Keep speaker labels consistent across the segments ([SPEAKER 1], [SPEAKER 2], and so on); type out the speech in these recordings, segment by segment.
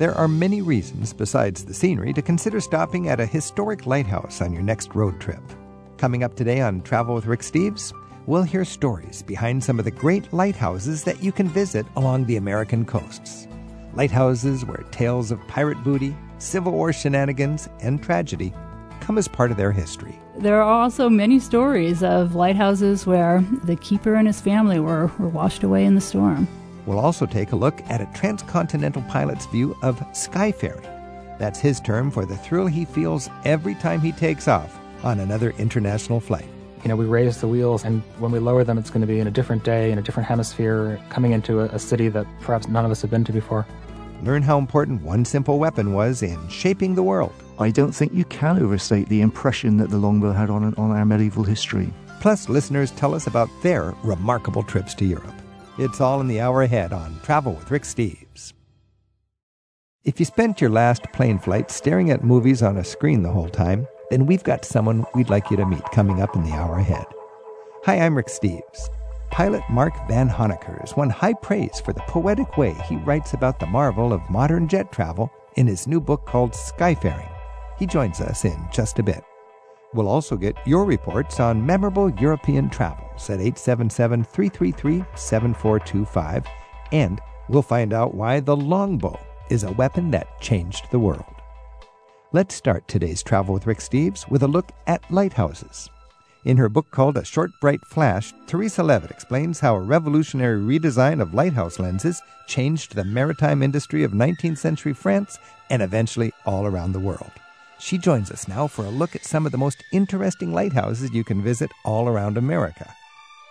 [SPEAKER 1] There are many reasons besides the scenery to consider stopping at a historic lighthouse on your next road trip. Coming up today on Travel with Rick Steves, we'll hear stories behind some of the great lighthouses that you can visit along the American coasts. Lighthouses where tales of pirate booty, Civil War shenanigans, and tragedy come as part of their history.
[SPEAKER 2] There are also many stories of lighthouses where the keeper and his family were, were washed away in the storm.
[SPEAKER 1] We'll also take a look at a transcontinental pilot's view of skyfaring. That's his term for the thrill he feels every time he takes off on another international flight.
[SPEAKER 3] You know, we raise the wheels, and when we lower them, it's going to be in a different day, in a different hemisphere, coming into a, a city that perhaps none of us have been to before.
[SPEAKER 1] Learn how important one simple weapon was in shaping the world.
[SPEAKER 4] I don't think you can overstate the impression that the longbow had on, on our medieval history.
[SPEAKER 1] Plus, listeners tell us about their remarkable trips to Europe. It's all in the hour ahead on Travel with Rick Steves. If you spent your last plane flight staring at movies on a screen the whole time, then we've got someone we'd like you to meet coming up in the hour ahead. Hi, I'm Rick Steves. Pilot Mark Vanhoenacker has won high praise for the poetic way he writes about the marvel of modern jet travel in his new book called Skyfaring. He joins us in just a bit. We'll also get your reports on memorable European travels at 877 333 7425, and we'll find out why the longbow is a weapon that changed the world. Let's start today's Travel with Rick Steves with a look at lighthouses. In her book called A Short Bright Flash, Teresa Levitt explains how a revolutionary redesign of lighthouse lenses changed the maritime industry of 19th century France and eventually all around the world. She joins us now for a look at some of the most interesting lighthouses you can visit all around America.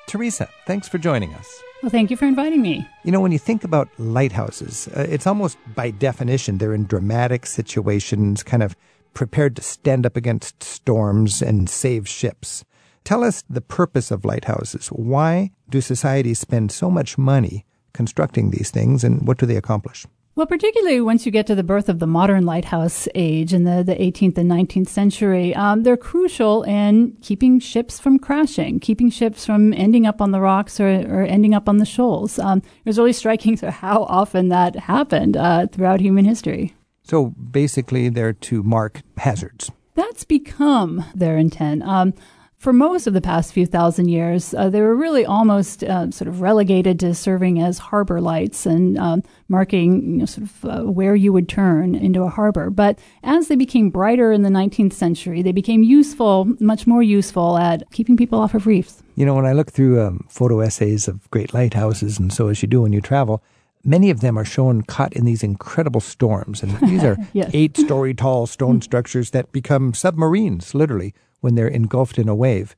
[SPEAKER 1] Teresa, thanks for joining us.
[SPEAKER 2] Well, thank you for inviting me.
[SPEAKER 1] You know, when you think about lighthouses, uh, it's almost by definition they're in dramatic situations, kind of prepared to stand up against storms and save ships. Tell us the purpose of lighthouses. Why do societies spend so much money constructing these things, and what do they accomplish?
[SPEAKER 2] Well, particularly once you get to the birth of the modern lighthouse age in the, the 18th and 19th century, um, they're crucial in keeping ships from crashing, keeping ships from ending up on the rocks or, or ending up on the shoals. Um, it was really striking to how often that happened uh, throughout human history.
[SPEAKER 1] So basically, they're to mark hazards.
[SPEAKER 2] That's become their intent. Um, for most of the past few thousand years, uh, they were really almost uh, sort of relegated to serving as harbor lights and um, marking you know, sort of uh, where you would turn into a harbor. But as they became brighter in the 19th century, they became useful, much more useful at keeping people off of reefs.
[SPEAKER 1] You know, when I look through um, photo essays of great lighthouses, and so as you do when you travel, many of them are shown caught in these incredible storms. And these are
[SPEAKER 2] yes.
[SPEAKER 1] eight story tall stone structures that become submarines, literally when they're engulfed in a wave.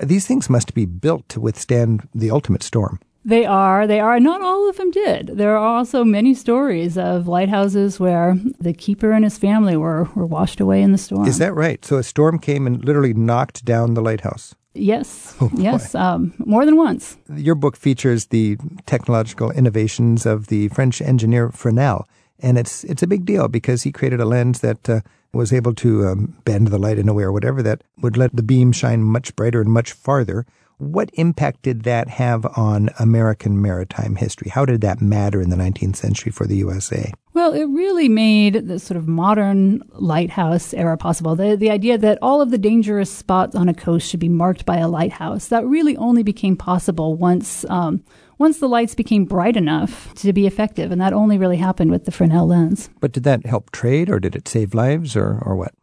[SPEAKER 1] These things must be built to withstand the ultimate storm.
[SPEAKER 2] They are. They are. Not all of them did. There are also many stories of lighthouses where the keeper and his family were, were washed away in the storm.
[SPEAKER 1] Is that right? So a storm came and literally knocked down the lighthouse?
[SPEAKER 2] Yes.
[SPEAKER 1] Oh,
[SPEAKER 2] yes. Um, more than once.
[SPEAKER 1] Your book features the technological innovations of the French engineer Fresnel. And it's, it's a big deal because he created a lens that uh, was able to um, bend the light in a way or whatever that would let the beam shine much brighter and much farther. What impact did that have on American maritime history? How did that matter in the 19th century for the USA?
[SPEAKER 2] Well, it really made the sort of modern lighthouse era possible. The, the idea that all of the dangerous spots on a coast should be marked by a lighthouse, that really only became possible once, um, once the lights became bright enough to be effective. And that only really happened with the Fresnel lens.
[SPEAKER 1] But did that help trade or did it save lives or, or what?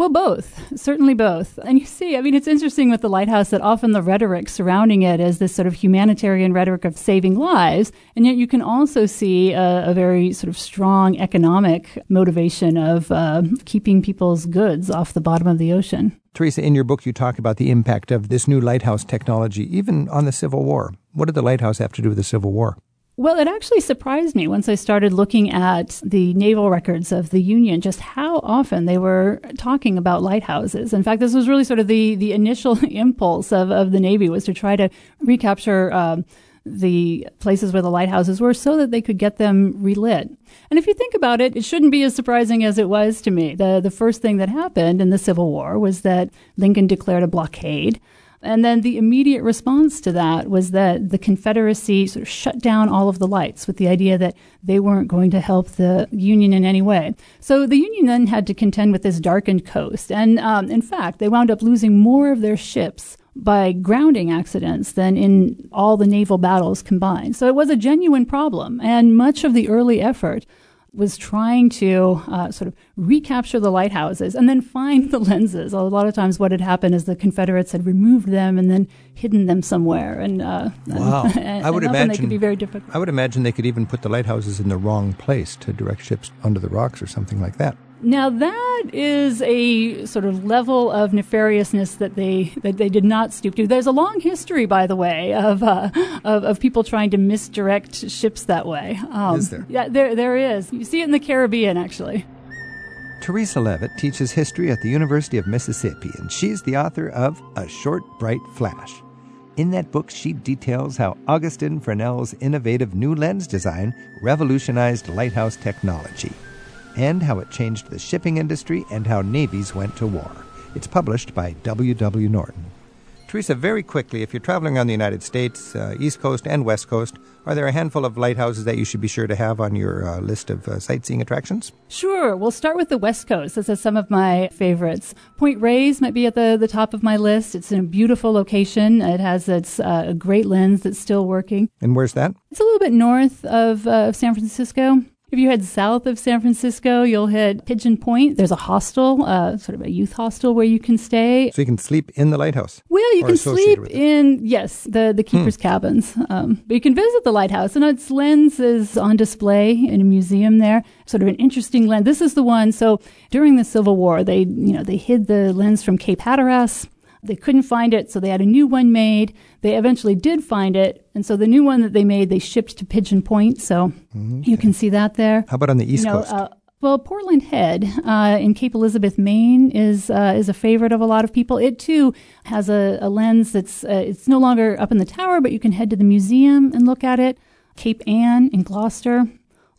[SPEAKER 2] Well, both. Certainly both. And you see, I mean, it's interesting with the lighthouse that often the rhetoric surrounding it is this sort of humanitarian rhetoric of saving lives. And yet you can also see a, a very sort of strong economic motivation of uh, keeping people's goods off the bottom of the ocean.
[SPEAKER 1] Teresa, in your book, you talk about the impact of this new lighthouse technology, even on the Civil War. What did the lighthouse have to do with the Civil War?
[SPEAKER 2] Well, it actually surprised me once I started looking at the naval records of the Union, just how often they were talking about lighthouses. In fact, this was really sort of the, the initial impulse of, of the Navy was to try to recapture um, the places where the lighthouses were so that they could get them relit. And if you think about it, it shouldn't be as surprising as it was to me. The, the first thing that happened in the Civil War was that Lincoln declared a blockade And then the immediate response to that was that the Confederacy sort of shut down all of the lights with the idea that they weren't going to help the Union in any way. So the Union then had to contend with this darkened coast. And um, in fact, they wound up losing more of their ships by grounding accidents than in all the naval battles combined. So it was a genuine problem. And much of the early effort was trying to uh, sort of recapture the lighthouses and then find the lenses. A lot of times, what had happened is the Confederates had removed them and then hidden them somewhere. And uh,
[SPEAKER 1] wow,
[SPEAKER 2] and,
[SPEAKER 1] I would imagine
[SPEAKER 2] they could be very difficult.
[SPEAKER 1] I would imagine they could even put the lighthouses in the wrong place to direct ships under the rocks or something like that.
[SPEAKER 2] Now that is a sort of level of nefariousness that they that they did not stoop to. There's a long history, by the way, of uh, of, of, people trying to misdirect ships that way.
[SPEAKER 1] Um, is there?
[SPEAKER 2] Yeah, there there is. You see it in the Caribbean, actually.
[SPEAKER 1] Teresa Levitt teaches history at the University of Mississippi, and she's the author of A Short Bright Flash. In that book, she details how Augustin Fresnel's innovative new lens design revolutionized lighthouse technology and how it changed the shipping industry and how navies went to war. It's published by W. W. Norton. Teresa, very quickly, if you're traveling around the United States, uh, East Coast and West Coast, are there a handful of lighthouses that you should be sure to have on your uh, list of uh, sightseeing attractions?
[SPEAKER 2] Sure. We'll start with the West Coast. This is some of my favorites. Point Reyes might be at the, the top of my list. It's in a beautiful location. It has its uh, a great lens that's still working.
[SPEAKER 1] And where's that?
[SPEAKER 2] It's a little bit north of, uh, of San Francisco. If you head south of San Francisco, you'll hit Pigeon Point. There's a hostel, uh, sort of a youth hostel where you can stay.
[SPEAKER 1] So you can sleep in the lighthouse?
[SPEAKER 2] Well, you can sleep in, yes, the, the keeper's hmm. cabins. Um, but you can visit the lighthouse, and its lens is on display in a museum there. Sort of an interesting lens. This is the one. So during the Civil War, they, you know, they hid the lens from Cape Hatteras. They couldn't find it, so they had a new one made. They eventually did find it, and so the new one that they made, they shipped to Pigeon Point. So okay. you can see that there.
[SPEAKER 1] How about on the East
[SPEAKER 2] you know,
[SPEAKER 1] Coast?
[SPEAKER 2] Uh, well, Portland Head uh, in Cape Elizabeth, Maine, is uh, is a favorite of a lot of people. It too has a, a lens that's uh, it's no longer up in the tower, but you can head to the museum and look at it. Cape Ann in Gloucester,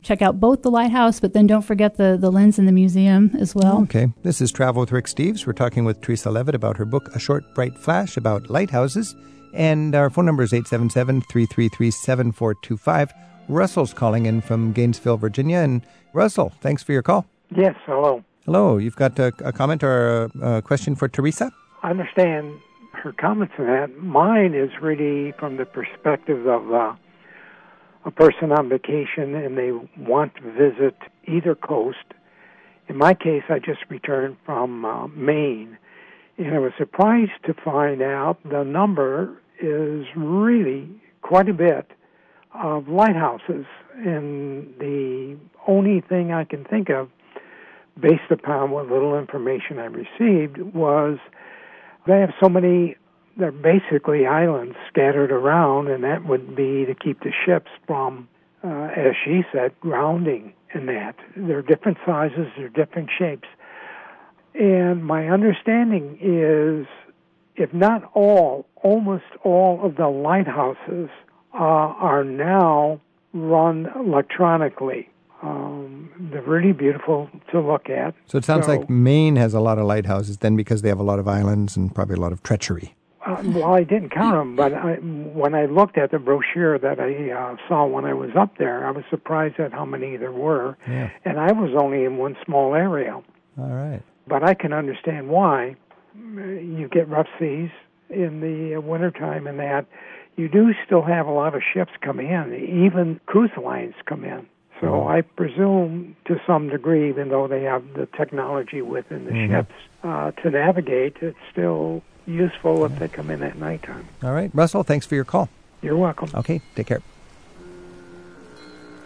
[SPEAKER 2] check out both the lighthouse, but then don't forget the, the lens in the museum as well.
[SPEAKER 1] Okay. This is Travel with Rick Steves. We're talking with Teresa Levitt about her book, A Short Bright Flash, about lighthouses. And our phone number is 877 333 7425. Russell's calling in from Gainesville, Virginia. And Russell, thanks for your call.
[SPEAKER 5] Yes, hello.
[SPEAKER 1] Hello. You've got a, a comment or a, a, question for Teresa?
[SPEAKER 5] I understand her comments on that. Mine is really from the perspective of uh, a person on vacation and they want to visit either coast. In my case, I just returned from uh, Maine, and I was surprised to find out the number is really quite a bit of lighthouses. And the only thing I can think of, based upon what little information I received, was they have so many they're basically islands scattered around, and that would be to keep the ships from, uh, as she said, grounding in that. They're different sizes, they're different shapes. And my understanding is, if not all, almost all of the lighthouses uh, are now run electronically. Um, they're really beautiful to look at.
[SPEAKER 1] So it sounds so, like Maine has a lot of lighthouses then because they have a lot of islands and probably a lot of treachery.
[SPEAKER 5] Uh, well, I didn't count them, but I, when I looked at the brochure that I uh, saw when I was up there, I was surprised at how many there were.
[SPEAKER 1] Yeah.
[SPEAKER 5] And I was only in one small area.
[SPEAKER 1] All right.
[SPEAKER 5] But I can understand why you get rough seas in the wintertime and that. You do still have a lot of ships come in, even cruise lines come in. So oh. I presume to some degree, even though they have the technology within the mm-hmm. ships uh, to navigate, it's still useful if they come in at nighttime.
[SPEAKER 1] All right. Russell, thanks for your call.
[SPEAKER 5] You're welcome.
[SPEAKER 1] Okay, take care.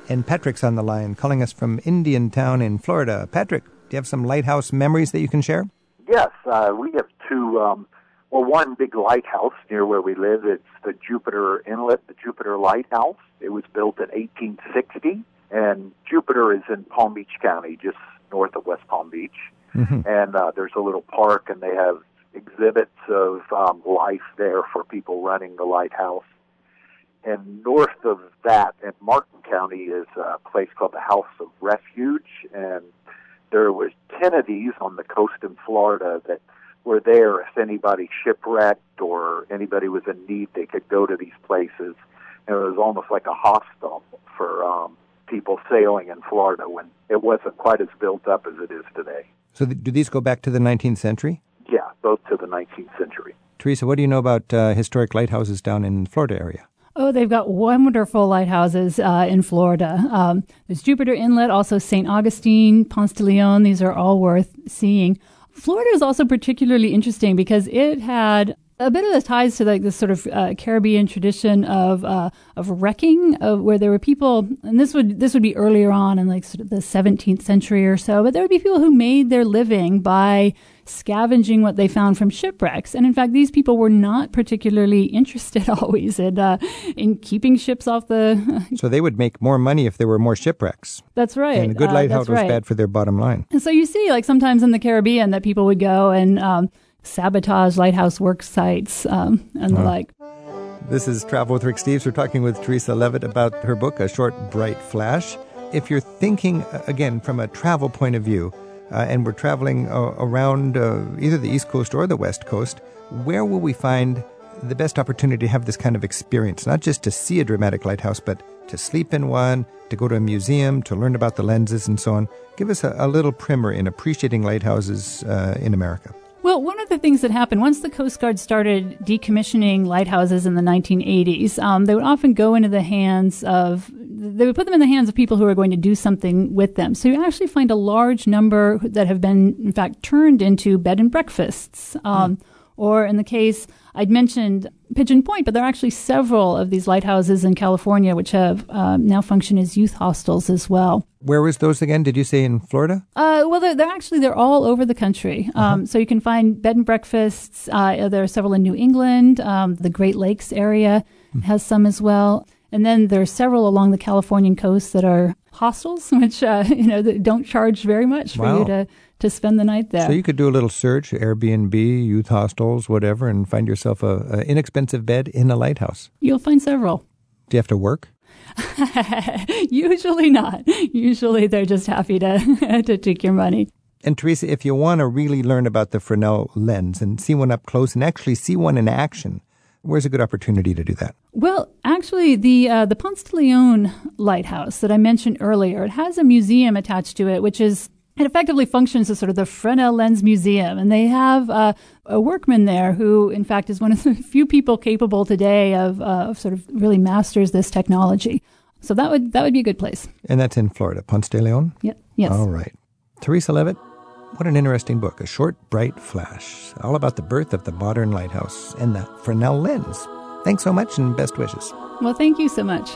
[SPEAKER 1] And Patrick's on the line, calling us from Indiantown in Florida. Patrick, do you have some lighthouse memories that you can share?
[SPEAKER 6] Yes, uh, we have two. Um, well, one big lighthouse near where we live. It's the Jupiter Inlet, the Jupiter Lighthouse. It was built in 1860, and Jupiter is in Palm Beach County, just north of West Palm Beach. Mm-hmm. And uh, there's a little park, and they have exhibits of um, life there for people running the lighthouse. And north of that, in Martin County, is a place called the House of Refuge, and there was ten of these on the coast in Florida that were there if anybody shipwrecked or anybody was in need, they could go to these places. And it was almost like a hostel for um, people sailing in Florida when it wasn't quite as built up as it is today.
[SPEAKER 1] So, th- do these go back to the 19th century?
[SPEAKER 6] Yeah, both to the 19th century.
[SPEAKER 1] Teresa, what do you know about uh, historic lighthouses down in the Florida area?
[SPEAKER 2] Oh, they've got wonderful lighthouses uh, in Florida. Um, there's Jupiter Inlet, also St. Augustine, Ponce de Leon. These are all worth seeing. Florida is also particularly interesting because it had a bit of the ties to like this sort of uh, Caribbean tradition of uh, of wrecking, of where there were people, and this would this would be earlier on in like sort of the 17th century or so, but there would be people who made their living by scavenging what they found from shipwrecks. And in fact, these people were not particularly interested always in uh, in keeping ships off the.
[SPEAKER 1] so they would make more money if there were more shipwrecks.
[SPEAKER 2] That's right.
[SPEAKER 1] And a good
[SPEAKER 2] uh,
[SPEAKER 1] lighthouse was bad for their bottom line.
[SPEAKER 2] And so you see, like sometimes in the Caribbean, that people would go and um, sabotage lighthouse work sites um, and the like.
[SPEAKER 1] This is Travel with Rick Steves. We're talking with Teresa Levitt about her book, A Short Bright Flash. If you're thinking, uh, again, from a travel point of view, uh, and we're traveling uh, around uh, either the East Coast or the West Coast, where will we find the best opportunity to have this kind of experience? Not just to see a dramatic lighthouse, but to sleep in one, to go to a museum, to learn about the lenses and so on. Give us a, a little primer in appreciating lighthouses uh, in America.
[SPEAKER 2] Well, one of the things that happened once the Coast Guard started decommissioning lighthouses in the 1980s, um, they would often go into the hands of, they would put them in the hands of people who are going to do something with them. So you actually find a large number that have been, in fact, turned into bed and breakfasts. Um, mm. Or in the case, I'd mentioned Pigeon Point, but there are actually several of these lighthouses in California which have um, now function as youth hostels as well.
[SPEAKER 1] Where was those again? Did you say in Florida?
[SPEAKER 2] Uh, well, they're, they're, actually they're all over the country. Um, uh-huh. So you can find bed and breakfasts. Uh, there are several in New England. Um, the Great Lakes area mm-hmm. has some as well. And then there are several along the Californian coast that are hostels, which uh, you know don't charge very much for
[SPEAKER 1] wow.
[SPEAKER 2] you to to spend the night there.
[SPEAKER 1] So you could do a little search, Airbnb, youth hostels, whatever, and find yourself a, a inexpensive bed in a lighthouse.
[SPEAKER 2] You'll find several.
[SPEAKER 1] Do you have to work?
[SPEAKER 2] Usually not. Usually they're just happy to to take your money.
[SPEAKER 1] And Teresa, if you want to really learn about the Fresnel lens and see one up close and actually see one in action, where's a good opportunity to do that?
[SPEAKER 2] Well, actually, the uh, the Ponce de Leon lighthouse that I mentioned earlier, it has a museum attached to it, which is it effectively functions as sort of the Fresnel Lens Museum, and they have uh, a workman there who, in fact, is one of the few people capable today of, uh, of sort of really masters this technology. So that would that would be a good place.
[SPEAKER 1] And that's in Florida, Ponce de Leon.
[SPEAKER 2] Yep. Yes.
[SPEAKER 1] All right, Teresa Levitt. What an interesting book, A Short Bright Flash, all about the birth of the modern lighthouse and the Fresnel lens. Thanks so much and best wishes.
[SPEAKER 2] Well, thank you so much.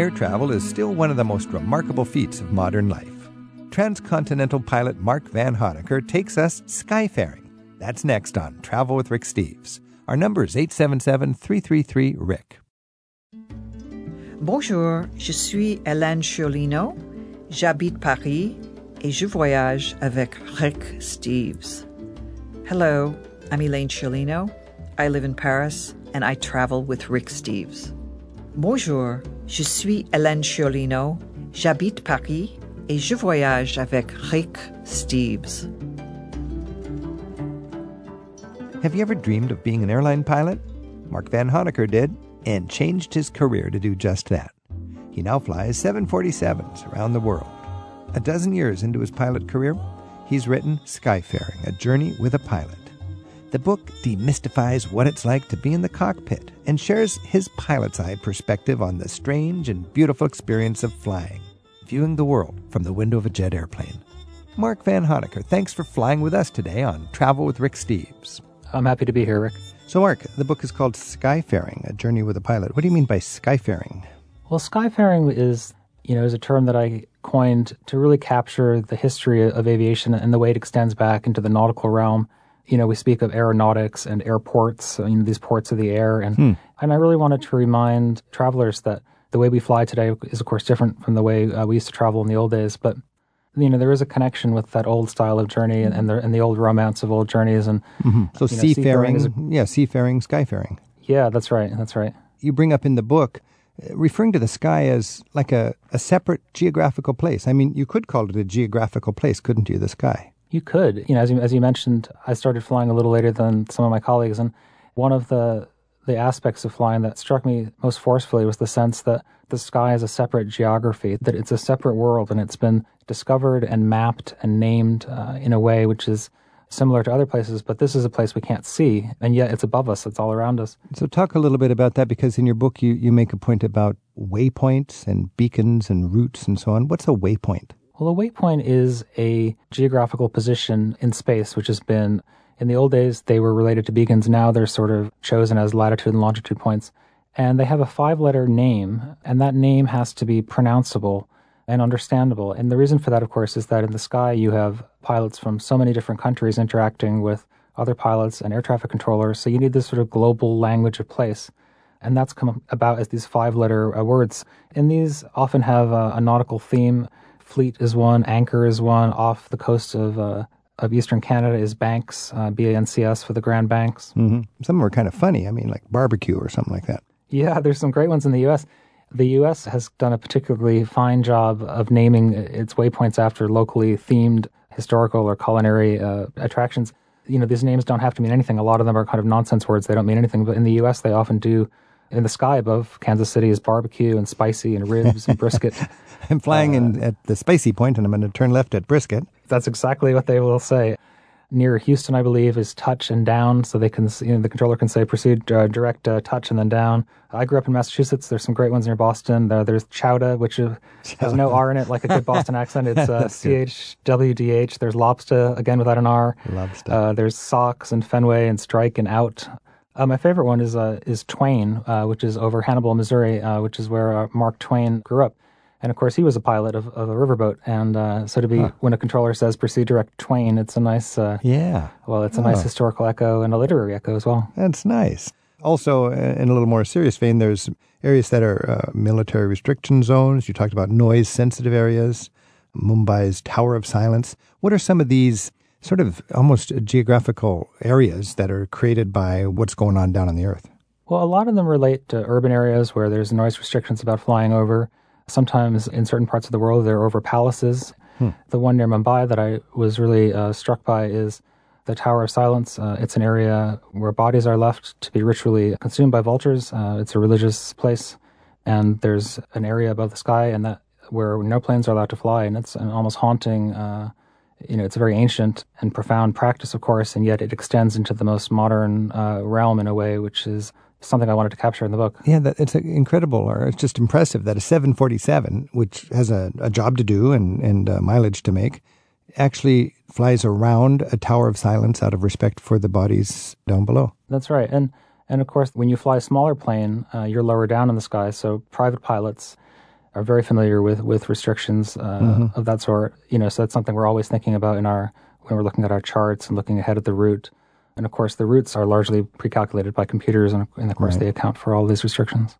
[SPEAKER 1] Air travel is still one of the most remarkable feats of modern life. Transcontinental pilot Mark Vanhoenacker takes us skyfaring. That's next on Travel with Rick Steves. Our number is 877 333 Rick.
[SPEAKER 7] Bonjour, je suis Hélène Churlino. J'habite Paris et je voyage avec Rick Steves. Hello, I'm Elaine Churlino. I live in Paris and I travel with Rick Steves. Bonjour, je suis Hélène Churlino. J'habite Paris et je voyage avec Rick Steves.
[SPEAKER 1] Have you ever dreamed of being an airline pilot? Mark Vanhoenacker did, and changed his career to do just that. He now flies 747s around the world. A dozen years into his pilot career, he's written Skyfaring, A Journey with a Pilot. The book demystifies what it's like to be in the cockpit and shares his pilot's eye perspective on the strange and beautiful experience of flying, viewing the world from the window of a jet airplane. Mark Vanhoenacker, thanks for flying with us today on Travel with Rick Steves.
[SPEAKER 3] I'm happy to be here, Rick.
[SPEAKER 1] So, Mark, the book is called Skyfaring, A Journey with a Pilot. What do you mean by skyfaring?
[SPEAKER 3] Well, skyfaring is, you know, is a term that I coined to really capture the history of aviation and the way it extends back into the nautical realm you know, we speak of aeronautics and airports, you know, these ports of the air. And, hmm. and I really wanted to remind travelers that the way we fly today is, of course, different from the way uh, we used to travel in the old days. But you know there is a connection with that old style of journey and, and the and the old romance of old journeys and
[SPEAKER 1] mm-hmm. so
[SPEAKER 3] you know,
[SPEAKER 1] seafaring,
[SPEAKER 3] seafaring a,
[SPEAKER 1] yeah, seafaring, skyfaring.
[SPEAKER 3] Yeah, that's right. That's right.
[SPEAKER 1] You bring up in the book uh, referring to the sky as like a, a separate geographical place. I mean, you could call it a geographical place, couldn't you? The sky.
[SPEAKER 3] You could. You know, as you, as you mentioned, I started flying a little later than some of my colleagues, and one of the the aspects of flying that struck me most forcefully was the sense that the sky is a separate geography, that it's a separate world, and it's been discovered and mapped and named uh, in a way which is similar to other places, but this is a place we can't see, and yet it's above us, it's all around us.
[SPEAKER 1] So, talk a little bit about that because in your book you, you make a point about waypoints and beacons and routes and so on. What's a waypoint?
[SPEAKER 3] Well, a waypoint is a geographical position in space which has been in the old days, they were related to beacons. Now they're sort of chosen as latitude and longitude points. And they have a five letter name, and that name has to be pronounceable and understandable. And the reason for that, of course, is that in the sky you have pilots from so many different countries interacting with other pilots and air traffic controllers. So you need this sort of global language of place. And that's come about as these five letter uh, words. And these often have a, a, nautical theme. Fleet is one, anchor is one, off the coast of uh, of Eastern Canada is Banks, uh, B-A-N-C-S for the Grand Banks.
[SPEAKER 1] Mm-hmm. Some of them are kind of funny. I mean, like barbecue or something like that.
[SPEAKER 3] Yeah, there's some great ones in the U.S. The U.S. has done a particularly fine job of naming its waypoints after locally themed historical or culinary uh, attractions. You know, these names don't have to mean anything. A lot of them are kind of nonsense words. They don't mean anything. But in the U.S., they often do. In the sky above Kansas City is barbecue and spicy and ribs and brisket.
[SPEAKER 1] I'm flying uh, in at the spicy point, and I'm going to turn left at brisket.
[SPEAKER 3] That's exactly what they will say. Near Houston, I believe, is touch and down, so they can, you know, the controller can say proceed uh, direct uh, touch and then down. I grew up in Massachusetts. There's some great ones near Boston. There, there's chowda, which has no R in it, like a good Boston accent. It's uh, C H W D H. There's lobster, again without an R.
[SPEAKER 1] Lobster.
[SPEAKER 3] Uh, there's socks and Fenway and strike and out. Uh, my favorite one is uh, is Twain, uh, which is over Hannibal, Missouri, uh, which is where uh, Mark Twain grew up. And of course, he was a pilot of, of a riverboat. And uh, so to be, huh. when a controller says proceed direct Twain, it's a nice,
[SPEAKER 1] yeah.
[SPEAKER 3] Well, it's a oh. nice historical echo and a literary echo as well.
[SPEAKER 1] That's nice. Also, in a little more serious vein, there's areas that are military restriction zones. You talked about noise sensitive areas, Mumbai's Tower of Silence. What are some of these sort of almost geographical areas that are created by what's going on down on the earth?
[SPEAKER 3] Well, a lot of them relate to urban areas where there's noise restrictions about flying over. Sometimes in certain parts of the world, they're over palaces. Hmm. The one near Mumbai that I was really uh, struck by is the Tower of Silence. Uh, it's an area where bodies are left to be ritually consumed by vultures. Uh, it's a religious place, and there's an area above the sky, and that where no planes are allowed to fly, and it's an almost haunting uh, you know, it's a very ancient and profound practice, of course, and yet it extends into the most modern uh, realm in a way, which is something I wanted to capture in the book.
[SPEAKER 1] Yeah, that, it's incredible, or it's just impressive that a 747, which has a, a job to do and, and uh, mileage to make, actually flies around a tower of silence out of respect for the bodies down below.
[SPEAKER 3] That's right. And, and of course, when you fly a smaller plane, uh, you're lower down in the sky, so private pilots are very familiar with with restrictions uh, mm-hmm. of that sort. You know, so that's something we're always thinking about in our when we're looking at our charts and looking ahead at the route. And of course, the routes are largely pre-calculated by computers, and, and of course, right. they account for all these restrictions.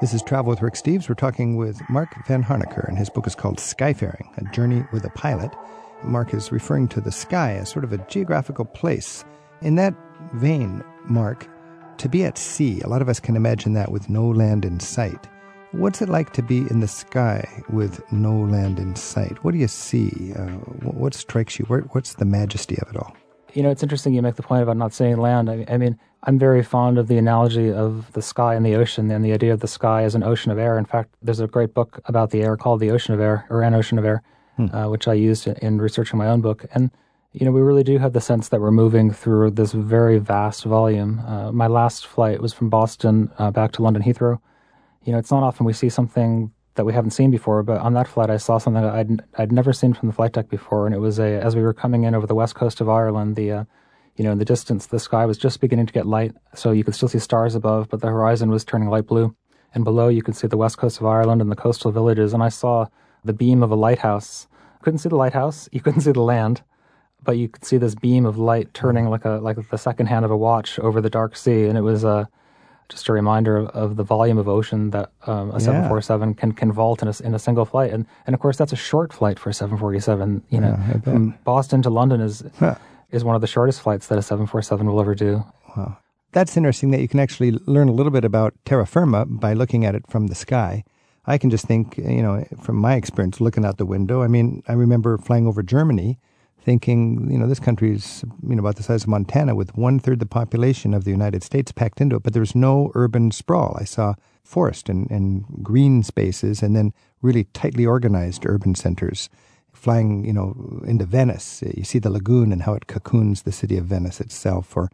[SPEAKER 1] This is Travel with Rick Steves. We're talking with Mark Vanhoenacker, and his book is called Skyfaring: A Journey with a Pilot. Mark is referring to the sky as sort of a geographical place. In that vein, Mark, to be at sea, a lot of us can imagine that with no land in sight. What's it like to be in the sky with no land in sight? What do you see? Uh, what strikes you? What's the majesty of it all?
[SPEAKER 3] You know, it's interesting you make the point about not seeing land. I, I mean, I'm very fond of the analogy of the sky and the ocean and the idea of the sky as an ocean of air. In fact, there's a great book about the air called The Ocean of Air, or An Ocean of Air, hmm. uh, which I used in researching my own book. And you know, we really do have the sense that we're moving through this very vast volume. Uh, my last flight was from Boston uh, back to London Heathrow, you know, it's not often we see something that we haven't seen before, but on that flight I saw something that I'd I'd never seen from the flight deck before, and it was a as we were coming in over the west coast of Ireland, the uh, you know in the distance the sky was just beginning to get light, so you could still see stars above, but the horizon was turning light blue, and below you could see the west coast of Ireland and the coastal villages, and I saw the beam of a lighthouse. Couldn't see the lighthouse, you couldn't see the land, but you could see this beam of light turning like a like the second hand of a watch over the dark sea, and it was a uh, just a reminder of, of the volume of ocean that um, a
[SPEAKER 1] Yeah.
[SPEAKER 3] 747 can, can vault in a, in a single flight. And, and of course, that's a short flight for a 747. You know,
[SPEAKER 1] Yeah,
[SPEAKER 3] from Boston to London is,
[SPEAKER 1] Huh.
[SPEAKER 3] is one of the shortest flights that a 747 will ever do. Wow.
[SPEAKER 1] That's interesting that you can actually learn a little bit about terra firma by looking at it from the sky. I can just think, you know, from my experience looking out the window. I mean, I remember flying over Germany thinking, you know, this country's, you know, about the size of Montana with one third the population of the United States packed into it, but there was no urban sprawl. I saw forest and, and green spaces and then really tightly organized urban centers. Flying, you know, into Venice, you see the lagoon and how it cocoons the city of Venice itself, or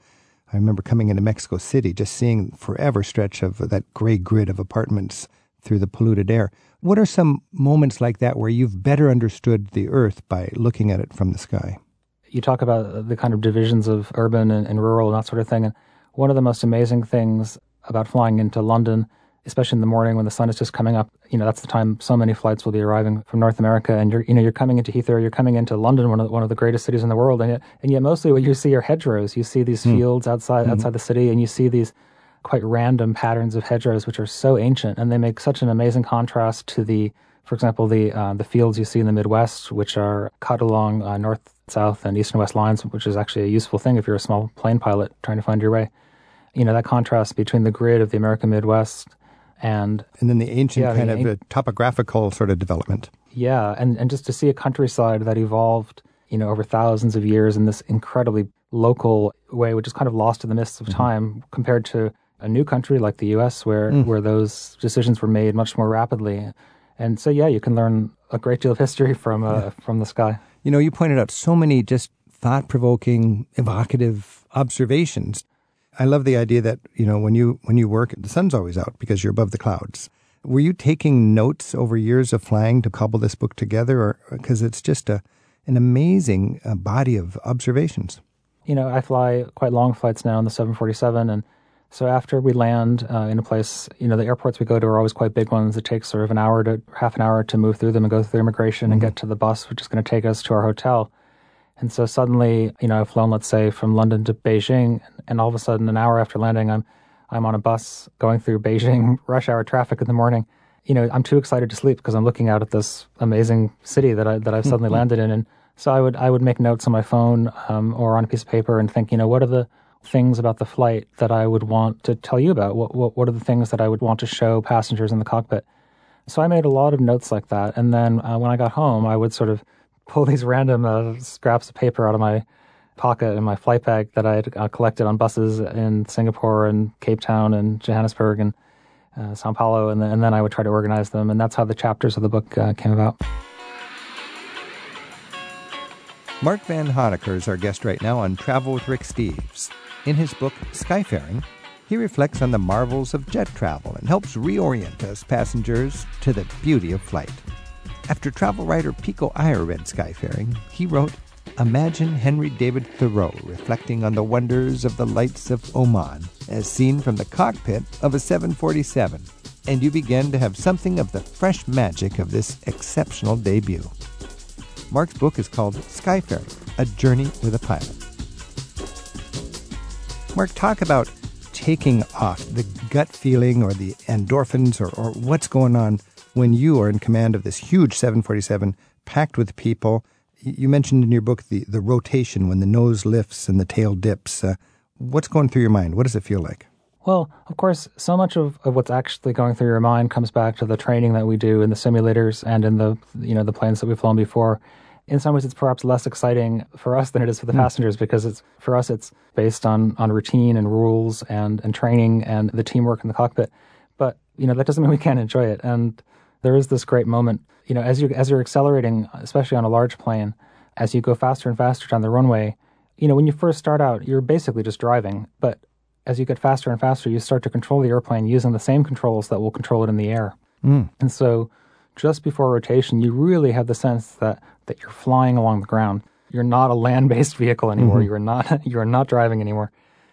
[SPEAKER 1] I remember coming into Mexico City, just seeing forever stretch of that gray grid of apartments through the polluted air. What are some moments like that where you've better understood the earth by looking at it from the sky?
[SPEAKER 3] you talk about uh, the kind of divisions of urban and, and rural and that sort of thing. And one of the most amazing things about flying into London, especially in the morning when the sun is just coming up, you know, that's the time so many flights will be arriving from North America. And you're, you know, you're coming into Heathrow, you're coming into London, one of the, one of the greatest cities in the world. And yet, and yet mostly what you see are hedgerows. You see these hmm. fields outside, mm-hmm. outside the city and you see these quite random patterns of hedgerows, which are so ancient and they make such an amazing contrast to the, for example, the uh, the fields you see in the Midwest, which are cut along uh, north, south, and east and west lines, which is actually a useful thing if you're a small plane pilot trying to find your way. You know that contrast between the grid of the American Midwest and
[SPEAKER 1] And then the ancient
[SPEAKER 3] Yeah, the
[SPEAKER 1] kind of
[SPEAKER 3] an-
[SPEAKER 1] uh, topographical sort of development.
[SPEAKER 3] yeah, and, and just to see a countryside that evolved, you know, over thousands of years in this incredibly local way, which is kind of lost in the mists of time compared to a new country like the U.S., where where those decisions were made much more rapidly. And so, yeah, you can learn a great deal of history from uh, from the sky.
[SPEAKER 1] You know, you pointed out so many just thought provoking, evocative observations. I love the idea that, you know, when you when you work, the sun's always out because you're above the clouds. Were you taking notes over years of flying to cobble this book together or because it's just a an amazing uh, body of observations.
[SPEAKER 3] you know, I fly quite long flights now in the 747. And so after we land uh, in a place, you know, the airports we go to are always quite big ones. It takes sort of an hour to half an hour to move through them and go through immigration and get to the bus, which is going to take us to our hotel. And so suddenly, you know, I've flown, let's say, from London to Beijing, and all of a sudden, an hour after landing, I'm I'm on a bus going through Beijing rush hour traffic in the morning. You know, I'm too excited to sleep because I'm looking out at this amazing city that I that I've suddenly landed in, and so I would I would make notes on my phone um, or on a piece of paper and think, you know, what are the things about the flight that I would want to tell you about? What what what are the things that I would want to show passengers in the cockpit? So I made a lot of notes like that, and then uh, when I got home, I would sort of pull these random uh, scraps of paper out of my pocket in my flight bag that I had uh, collected on buses in Singapore and Cape Town and Johannesburg and uh, Sao Paulo, and then, and then I would try to organize them, and that's how the chapters of the book uh, came about.
[SPEAKER 1] Mark Vanhoenacker is our guest right now on Travel with Rick Steves. In his book, Skyfaring, he reflects on the marvels of jet travel and helps reorient us passengers to the beauty of flight. After travel writer Pico Iyer read Skyfaring, he wrote, Imagine Henry David Thoreau reflecting on the wonders of the lights of Oman as seen from the cockpit of a 747, and you begin to have something of the fresh magic of this exceptional debut. Mark's book is called Skyfaring A Journey with a Pilot. Mark, talk about taking off the gut feeling or the endorphins or, or what's going on when you are in command of this huge 747 packed with people. You mentioned in your book the, the rotation when the nose lifts and the tail dips. Uh, what's going through your mind? What does it feel like?
[SPEAKER 3] Well, of course, so much of, of what's actually going through your mind comes back to the training that we do in the simulators and in the you know the planes that we've flown before. In some ways, it's perhaps less exciting for us than it is for the hmm. passengers because it's for us it's based on on routine and rules and and training and the teamwork in the cockpit. But you know that doesn't mean we can't enjoy it. And there is this great moment, you know, as you as you're accelerating, especially on a large plane, as you go faster and faster down the runway. You know, when you first start out, you're basically just driving, but as you get faster and faster, you start to control the airplane using the same controls that will control it in the air. Hmm. And so, just before rotation, you really have the sense that, that you're flying along the ground. You're not a land based vehicle anymore. Mm-hmm. You are not you are not driving anymore.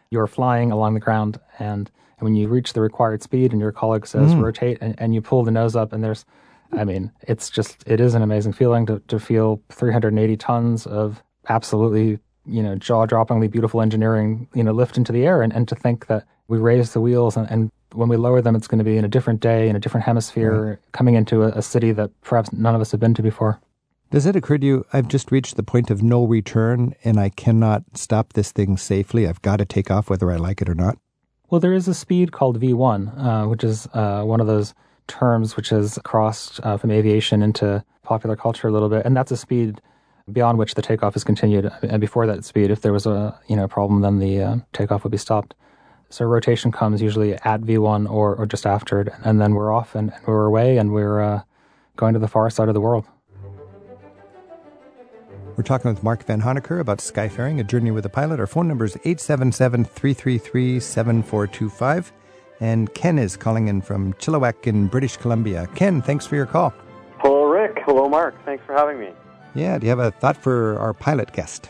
[SPEAKER 3] You are flying along the ground. And, and when you reach the required speed and your colleague says mm. rotate and, and you pull the nose up and there's I mean, it's just it is an amazing feeling to, to feel 380 tons of absolutely you know, jaw-droppingly beautiful engineering, you know, lift into the air, and, and to think that we raise the wheels and, and when we lower them, it's going to be in a different day, in a different hemisphere, coming into a, a city that perhaps none of us have been to before.
[SPEAKER 1] Does it occur to you, I've just reached the point of no return and I cannot stop this thing safely? I've got to take off whether I like it or not?
[SPEAKER 3] Well, there is a speed called V1, uh, which is uh, one of those terms which has crossed uh, from aviation into popular culture a little bit. And that's a speed beyond which the takeoff is continued. And before that speed, if there was a you know problem, then the uh, takeoff would be stopped. So rotation comes usually at V1 or, or just after it. And then we're off and, and we're away and we're uh, going to the far side of the world.
[SPEAKER 1] We're talking with Mark Vanhoenacker about Skyfaring, a journey with a pilot. Our phone number is 877 333 7425. And Ken is calling in from Chilliwack in British Columbia. Ken, thanks for your call.
[SPEAKER 8] Hello, Rick. Hello, Mark. Thanks for having me.
[SPEAKER 1] Yeah, do you have a thought for our pilot guest?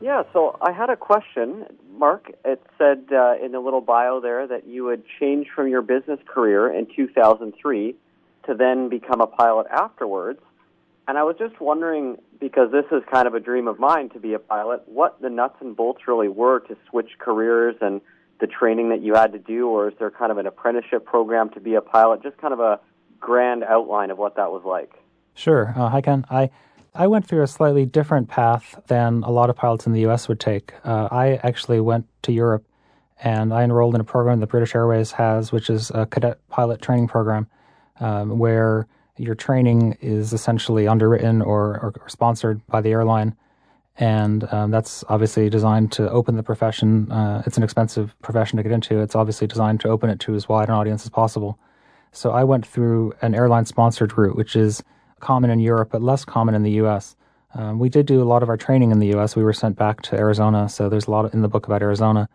[SPEAKER 8] Yeah, so I had a question. Mark, it said uh, in the little bio there that you had changed from your business career in 2003 to then become a pilot afterwards. And I was just wondering, because this is kind of a dream of mine to be a pilot, what the nuts and bolts really were to switch careers and the training that you had to do, or is there kind of an apprenticeship program to be a pilot? Just kind of a grand outline of what that was like.
[SPEAKER 3] Sure. Uh, hi, Ken. I, I went through a slightly different path than a lot of pilots in the U.S. would take. Uh, I actually went to Europe and I enrolled in a program that British Airways has, which is a cadet pilot training program, um, where your training is essentially underwritten or, or, or sponsored by the airline. And um, that's obviously designed to open the profession. Uh, it's an expensive profession to get into. It's obviously designed to open it to as wide an audience as possible. So I went through an airline sponsored route, which is common in Europe, but less common in the US. Um, we did do a lot of our training in the US. We were sent back to Arizona, so there's a lot in the book about Arizona.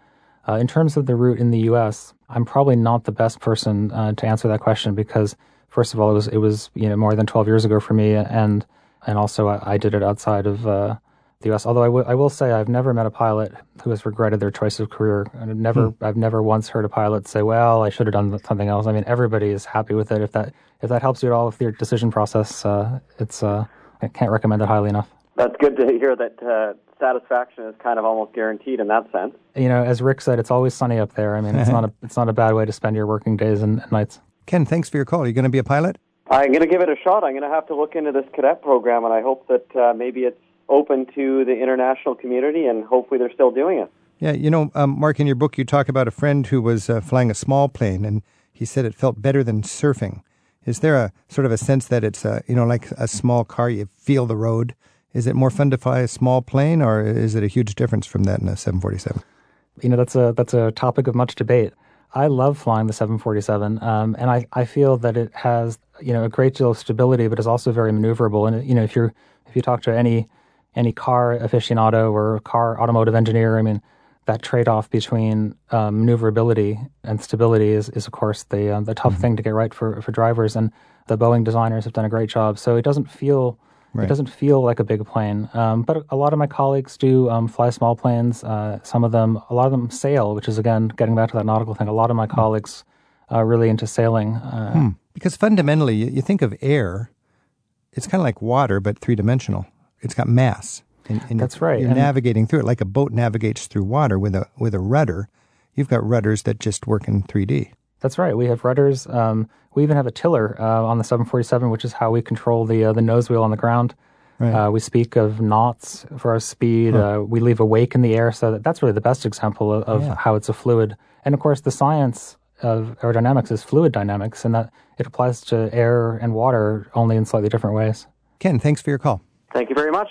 [SPEAKER 3] Uh, in terms of the route in the US, I'm probably not the best person uh, to answer that question because first of all, it was it was you know more than 12 years ago for me, and and also I, I did it outside of uh, the U.S. Although I, w- I will say I've never met a pilot who has regretted their choice of career. I've never hmm. I've never once heard a pilot say, "Well, I should have done something else." I mean, everybody is happy with it. If that if that helps you at all with your decision process, uh, it's uh, I can't recommend it highly enough.
[SPEAKER 8] That's good to hear that uh, satisfaction is kind of almost guaranteed in that sense.
[SPEAKER 3] You know, as Rick said, it's always sunny up there. I mean, it's not a it's not a bad way to spend your working days and nights.
[SPEAKER 1] Ken, thanks for your call. Are you going to be a pilot?
[SPEAKER 8] I'm going to give it a shot. I'm going to have to look into this cadet program, and I hope that uh, maybe it's open to the international community, and hopefully they're still doing it.
[SPEAKER 1] Yeah, you know, um, Mark, in your book, you talk about a friend who was uh, flying a small plane, and he said it felt better than surfing. Is there a sort of a sense that it's, a, you know, like a small car, you feel the road? Is it more fun to fly a small plane, or is it a huge difference from that in a 747?
[SPEAKER 3] You know, that's a that's a topic of much debate. I love flying the 747, um, and I, I feel that it has you know a great deal of stability, but is also very maneuverable. And you know, if you're if you talk to any any car aficionado or car automotive engineer, I mean, that trade off between um, maneuverability and stability is, is of course the uh, the tough mm-hmm. thing to get right for for drivers. And the Boeing designers have done a great job. So it doesn't feel Right. It doesn't feel like a big plane, um, but a lot of my colleagues do um, fly small planes. Uh, some of them, a lot of them sail, which is again getting back to that nautical thing. A lot of my hmm. colleagues are really into sailing. Uh,
[SPEAKER 1] hmm. Because fundamentally, you, you, think of air, it's kind of like water, but three dimensional. It's got mass.
[SPEAKER 3] And, and That's right.
[SPEAKER 1] You're and navigating through it like a boat navigates through water with a with a rudder. You've got rudders that just work in 3D.
[SPEAKER 3] That's right. We have rudders. Um, we even have a tiller uh, on the 747, which is how we control the uh, the nose wheel on the ground. Right. Uh, we speak of knots for our speed. Huh. Uh, we leave a wake in the air, so that, that's really the best example of, of yeah. how it's a fluid. And of course, the science of aerodynamics is fluid dynamics, and that it applies to air and water only in slightly different ways.
[SPEAKER 1] Ken, thanks for your call.
[SPEAKER 8] Thank you very much.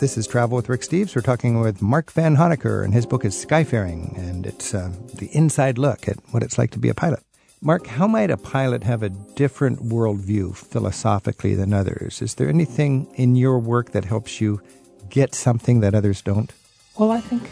[SPEAKER 1] This is Travel with Rick Steves. We're talking with Mark Vanhoenacker, and his book is Skyfaring, and it's uh, the inside look at what it's like to be a pilot. Mark, how might a pilot have a different worldview philosophically than others? Is there anything in your work that helps you get something that others don't?
[SPEAKER 3] Well, I think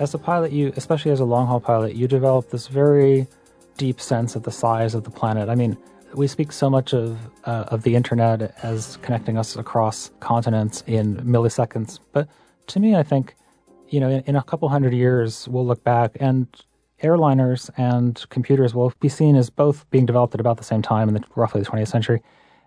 [SPEAKER 3] as a pilot, you, especially as a long haul pilot, you develop this very deep sense of the size of the planet. I mean, we speak so much of uh, of the internet as connecting us across continents in milliseconds, but to me, I think you know, in, in, a couple hundred years, we'll look back and airliners and computers will be seen as both being developed at about the same time in the, roughly the 20th century.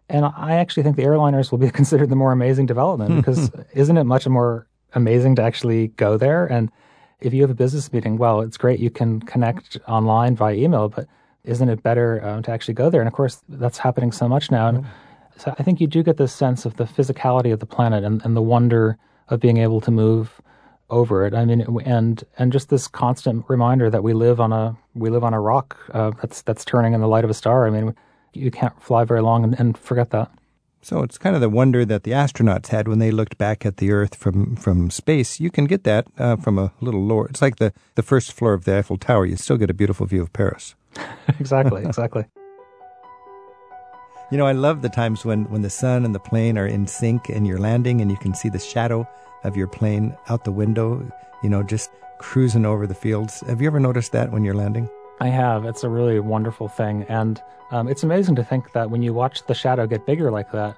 [SPEAKER 3] And I actually think the airliners will be considered the more amazing development because isn't it much more amazing to actually go there. And if you have a business meeting, well, it's great. You can connect online via email, but isn't it better um, to actually go there? And of course, that's happening so much now. And so I think you do get this sense of the physicality of the planet and, and the wonder of being able to move over it. I mean, and and just this constant reminder that we live on a we live on a rock uh, that's that's turning in the light of a star. I mean, you can't fly very long and, and forget that.
[SPEAKER 1] So it's kind of the wonder that the astronauts had when they looked back at the Earth from, from space. You can get that uh, from a little lower. It's like the, the first floor of the Eiffel Tower. You still get a beautiful view of Paris.
[SPEAKER 3] exactly, exactly.
[SPEAKER 1] You know, I love the times when, when the sun and the plane are in sync and you're landing and you can see the shadow of your plane out the window, you know, just cruising over the fields. Have you ever noticed that when you're landing?
[SPEAKER 3] I have. It's a really wonderful thing. And um, it's amazing to think that when you watch the shadow get bigger like that,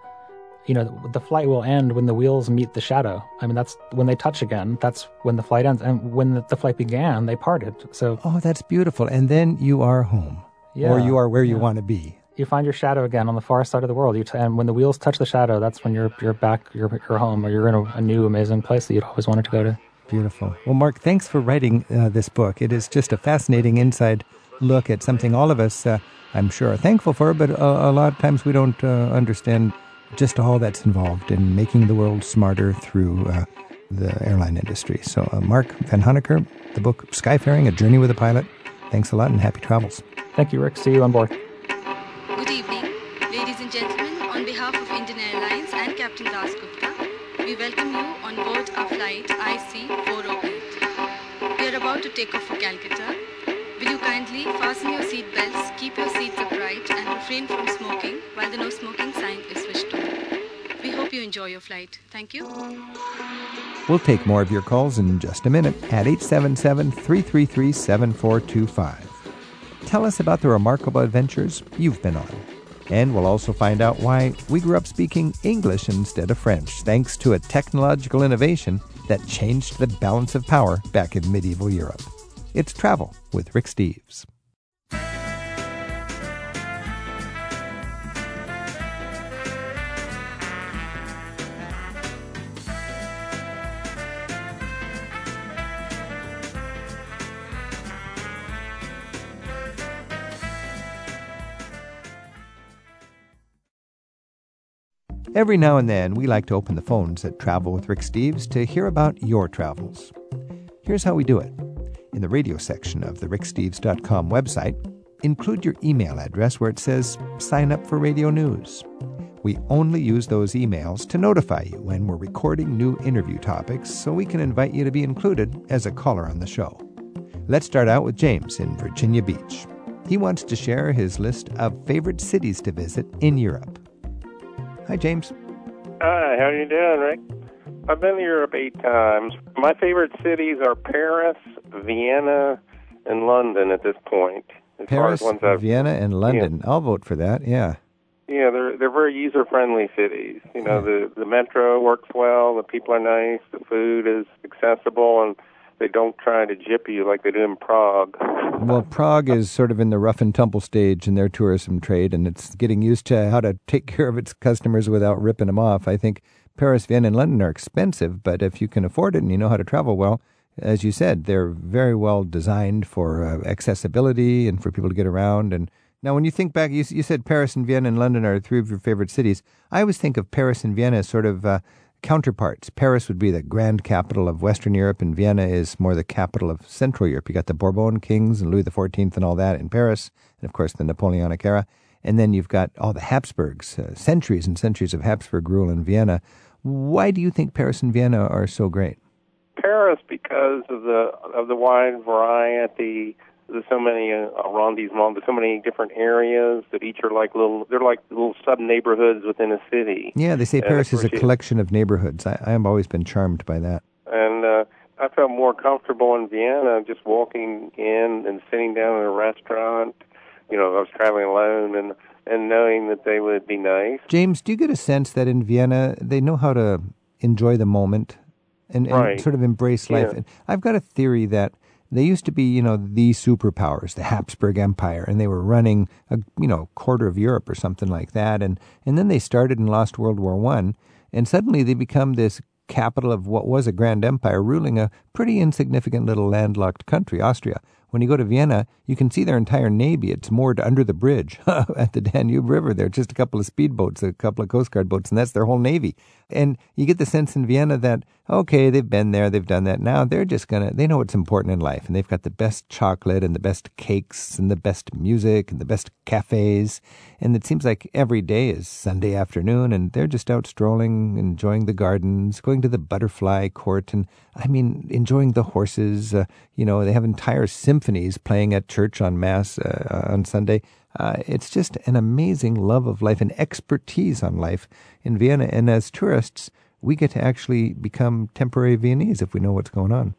[SPEAKER 3] you know, the flight will end when the wheels meet the shadow. I mean, that's when they touch again. That's when the flight ends. And when the, the flight began, they parted. So,
[SPEAKER 1] oh, that's beautiful. And then you are home, yeah, or you are where you want to be
[SPEAKER 3] you find your shadow again on the far side of the world. T- and when the wheels touch the shadow, that's when you're you're back, you're, you're home, or you're in a, a new amazing place that you'd always wanted to go to.
[SPEAKER 1] Beautiful. Well, Mark, thanks for writing uh, this book. It is just a fascinating inside look at something all of us, uh, I'm sure, are thankful for, but a, a lot of times we don't uh, understand just all that's involved in making the world smarter through uh, the airline industry. So, uh, Mark Vanhoenacker, the book Skyfaring, A Journey with a Pilot. Thanks a lot and happy travels.
[SPEAKER 3] Thank you, Rick. See you on board. Good
[SPEAKER 9] evening, ladies and gentlemen. On behalf of Indian Airlines and Captain Das Gupta. We welcome you on board our flight IC408. We are about to take off for Calcutta. Will you kindly fasten your seat belts, keep your seats upright, and refrain from smoking while the no smoking We hope you enjoy your flight. Thank you.
[SPEAKER 1] We'll take more of your calls in just a minute at 877 333 7425. Tell us about the remarkable adventures you've been on. And we'll also find out why we grew up speaking English instead of French, thanks to a technological innovation that changed the balance of power back in medieval Europe. It's Travel with Rick Steves. Every now and then, we like to open the phones at Travel with Rick Steves to hear about your travels. Here's how we do it. In the radio section of the ricksteves.com website, include your email address where it says sign up for radio news. We only use those emails to notify you when we're recording new interview topics so we can invite you to be included as a caller on the show. Let's start out with James in Virginia Beach. He wants to share his list of favorite cities to visit in Europe. Hi, James.
[SPEAKER 10] Hi, how are you doing, Rick? I've been to Europe eight times. My favorite cities are Paris, Vienna, and London at this point.
[SPEAKER 1] Paris, Vienna, and London. Yeah. I'll vote for that. Yeah.
[SPEAKER 10] Yeah, they're they're very user friendly cities. You know, yeah. the the metro works well, the people are nice, the food is accessible, and they don't try to jip you like they do in Prague.
[SPEAKER 1] Well, Prague is sort of in the rough and tumble stage in their tourism trade, and it's getting used to how to take care of its customers without ripping them off. I think Paris, Vienna, and London are expensive, but if you can afford it and you know how to travel well, as you said, they're very well designed for uh, accessibility and for people to get around. And now, when you think back, you, you said Paris and Vienna and London are three of your favorite cities. I always think of Paris and Vienna as sort of uh, counterparts. Paris would be the grand capital of Western Europe, and Vienna is more the capital of Central Europe. You got the Bourbon kings and Louis XIV and all that in Paris, and of course the Napoleonic era. And then you've got all the Habsburgs, uh, centuries and centuries of Habsburg rule in Vienna. Why do you think Paris and Vienna are so great?
[SPEAKER 10] Paris, because of the of the wide variety there's so many uh, arrondissements, there's so many different areas that each are like little, they're like little sub neighborhoods within a city.
[SPEAKER 1] Yeah, they say and Paris is a collection of neighborhoods. I, I have always been charmed by that.
[SPEAKER 10] And uh, I felt more comfortable in Vienna just walking in and sitting down in a restaurant. You know, I was traveling alone and and knowing that they would be nice.
[SPEAKER 1] James, do you get a sense that in Vienna they know how to enjoy the moment and, and
[SPEAKER 10] right.
[SPEAKER 1] sort of embrace life?
[SPEAKER 10] Yeah.
[SPEAKER 1] I've got a theory that they used to be, you know, the superpowers, the Habsburg Empire, and they were running a, you know, quarter of Europe or something like that. And and then they started and lost World War One, and suddenly they become this capital of what was a grand empire ruling a pretty insignificant little landlocked country, Austria. When you go to Vienna, you can see their entire navy. It's moored under the bridge at the Danube River. There just a couple of speedboats, a couple of Coast Guard boats, and that's their whole navy. And you get the sense in Vienna that, okay, they've been there, they've done that. Now they're just going to, they know what's important in life. And they've got the best chocolate and the best cakes and the best music and the best cafes. And it seems like every day is Sunday afternoon and they're just out strolling, enjoying the gardens, going to the butterfly court. And I mean, enjoying the horses. Uh, you know, they have entire symphonies playing at church on Mass uh, on Sunday. Uh, it's just an amazing love of life and expertise on life in Vienna. And as tourists, we get to actually become temporary Viennese if we know what's going on.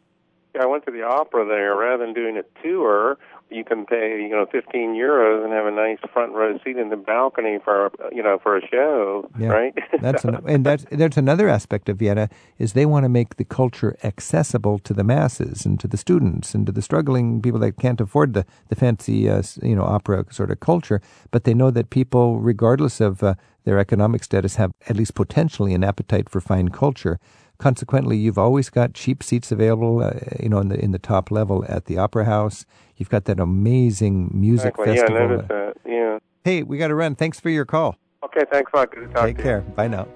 [SPEAKER 10] Yeah, I went to the opera there. Rather than doing a tour, you can pay you know 15 euros and have a nice front row seat in the balcony for you know for a show,
[SPEAKER 1] yeah,
[SPEAKER 10] right?
[SPEAKER 1] that's an, and that's that's another aspect of Vienna is they want to make the culture accessible to the masses and to the students and to the struggling people that can't afford the the fancy uh, you know opera sort of culture, but they know that people, regardless of uh, their economic status, have at least potentially an appetite for fine culture. Consequently, you've always got cheap seats available, uh, you know, in the in the top level at the Opera House. You've got that amazing music
[SPEAKER 10] exactly.
[SPEAKER 1] festival.
[SPEAKER 10] Yeah, I noticed that. Yeah.
[SPEAKER 1] Hey, we got to run. Thanks for your call.
[SPEAKER 10] Okay, thanks a lot. Good to talk
[SPEAKER 1] Take
[SPEAKER 10] to
[SPEAKER 1] care. Bye now.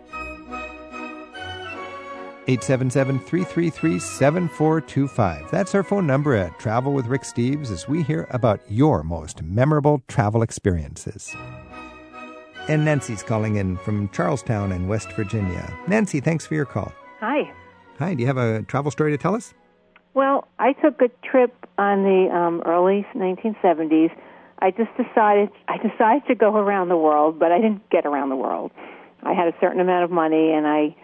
[SPEAKER 1] 877-333-7425. That's our phone number at Travel with Rick Steves as we hear about your most memorable travel experiences. And Nancy's calling in from Charles Town in West Virginia. Nancy, thanks for your call.
[SPEAKER 11] Hi.
[SPEAKER 1] Hi, do you have a travel story to tell us?
[SPEAKER 11] Well, I took a trip on the um, early 1970s. I just decided I decided to go around the world, but I didn't get around the world. I had a certain amount of money, and I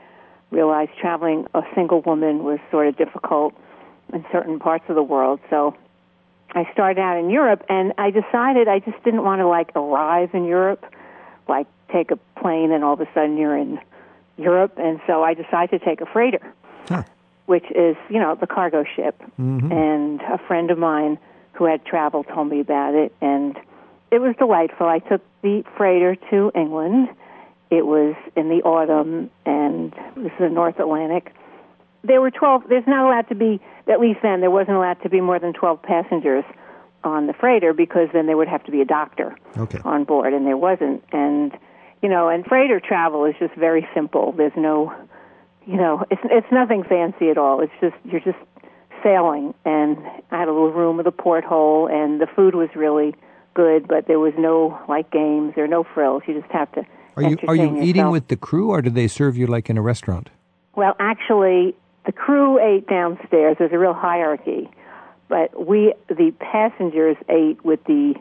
[SPEAKER 11] realized traveling a single woman was sort of difficult in certain parts of the world. So I started out in Europe, and I decided I just didn't want to like arrive in Europe, like take a plane and all of a sudden you're in Europe, and so I decided to take a freighter,
[SPEAKER 1] huh.
[SPEAKER 11] which is you know the cargo ship.
[SPEAKER 1] Mm-hmm.
[SPEAKER 11] And a friend of mine who had traveled told me about it, and it was delightful. I took the freighter to England. It was in the autumn, and this is the North Atlantic. There were 12, there's not allowed to be, at least then, there wasn't allowed to be more than 12 passengers on the freighter because then there would have to be a doctor
[SPEAKER 1] okay.
[SPEAKER 11] on board, and there wasn't. And, you know, and freighter travel is just very simple. There's no, you know, it's, it's nothing fancy at all. It's just, you're just sailing, and I had a little room with a porthole, and the food was really good, but there was no, like, games, there are no frills. You just have to
[SPEAKER 1] Are you are you
[SPEAKER 11] entertain
[SPEAKER 1] eating with the crew or do they serve you like in a restaurant?
[SPEAKER 11] Well, actually, the crew ate downstairs. There's a real hierarchy, but we, the passengers, ate with the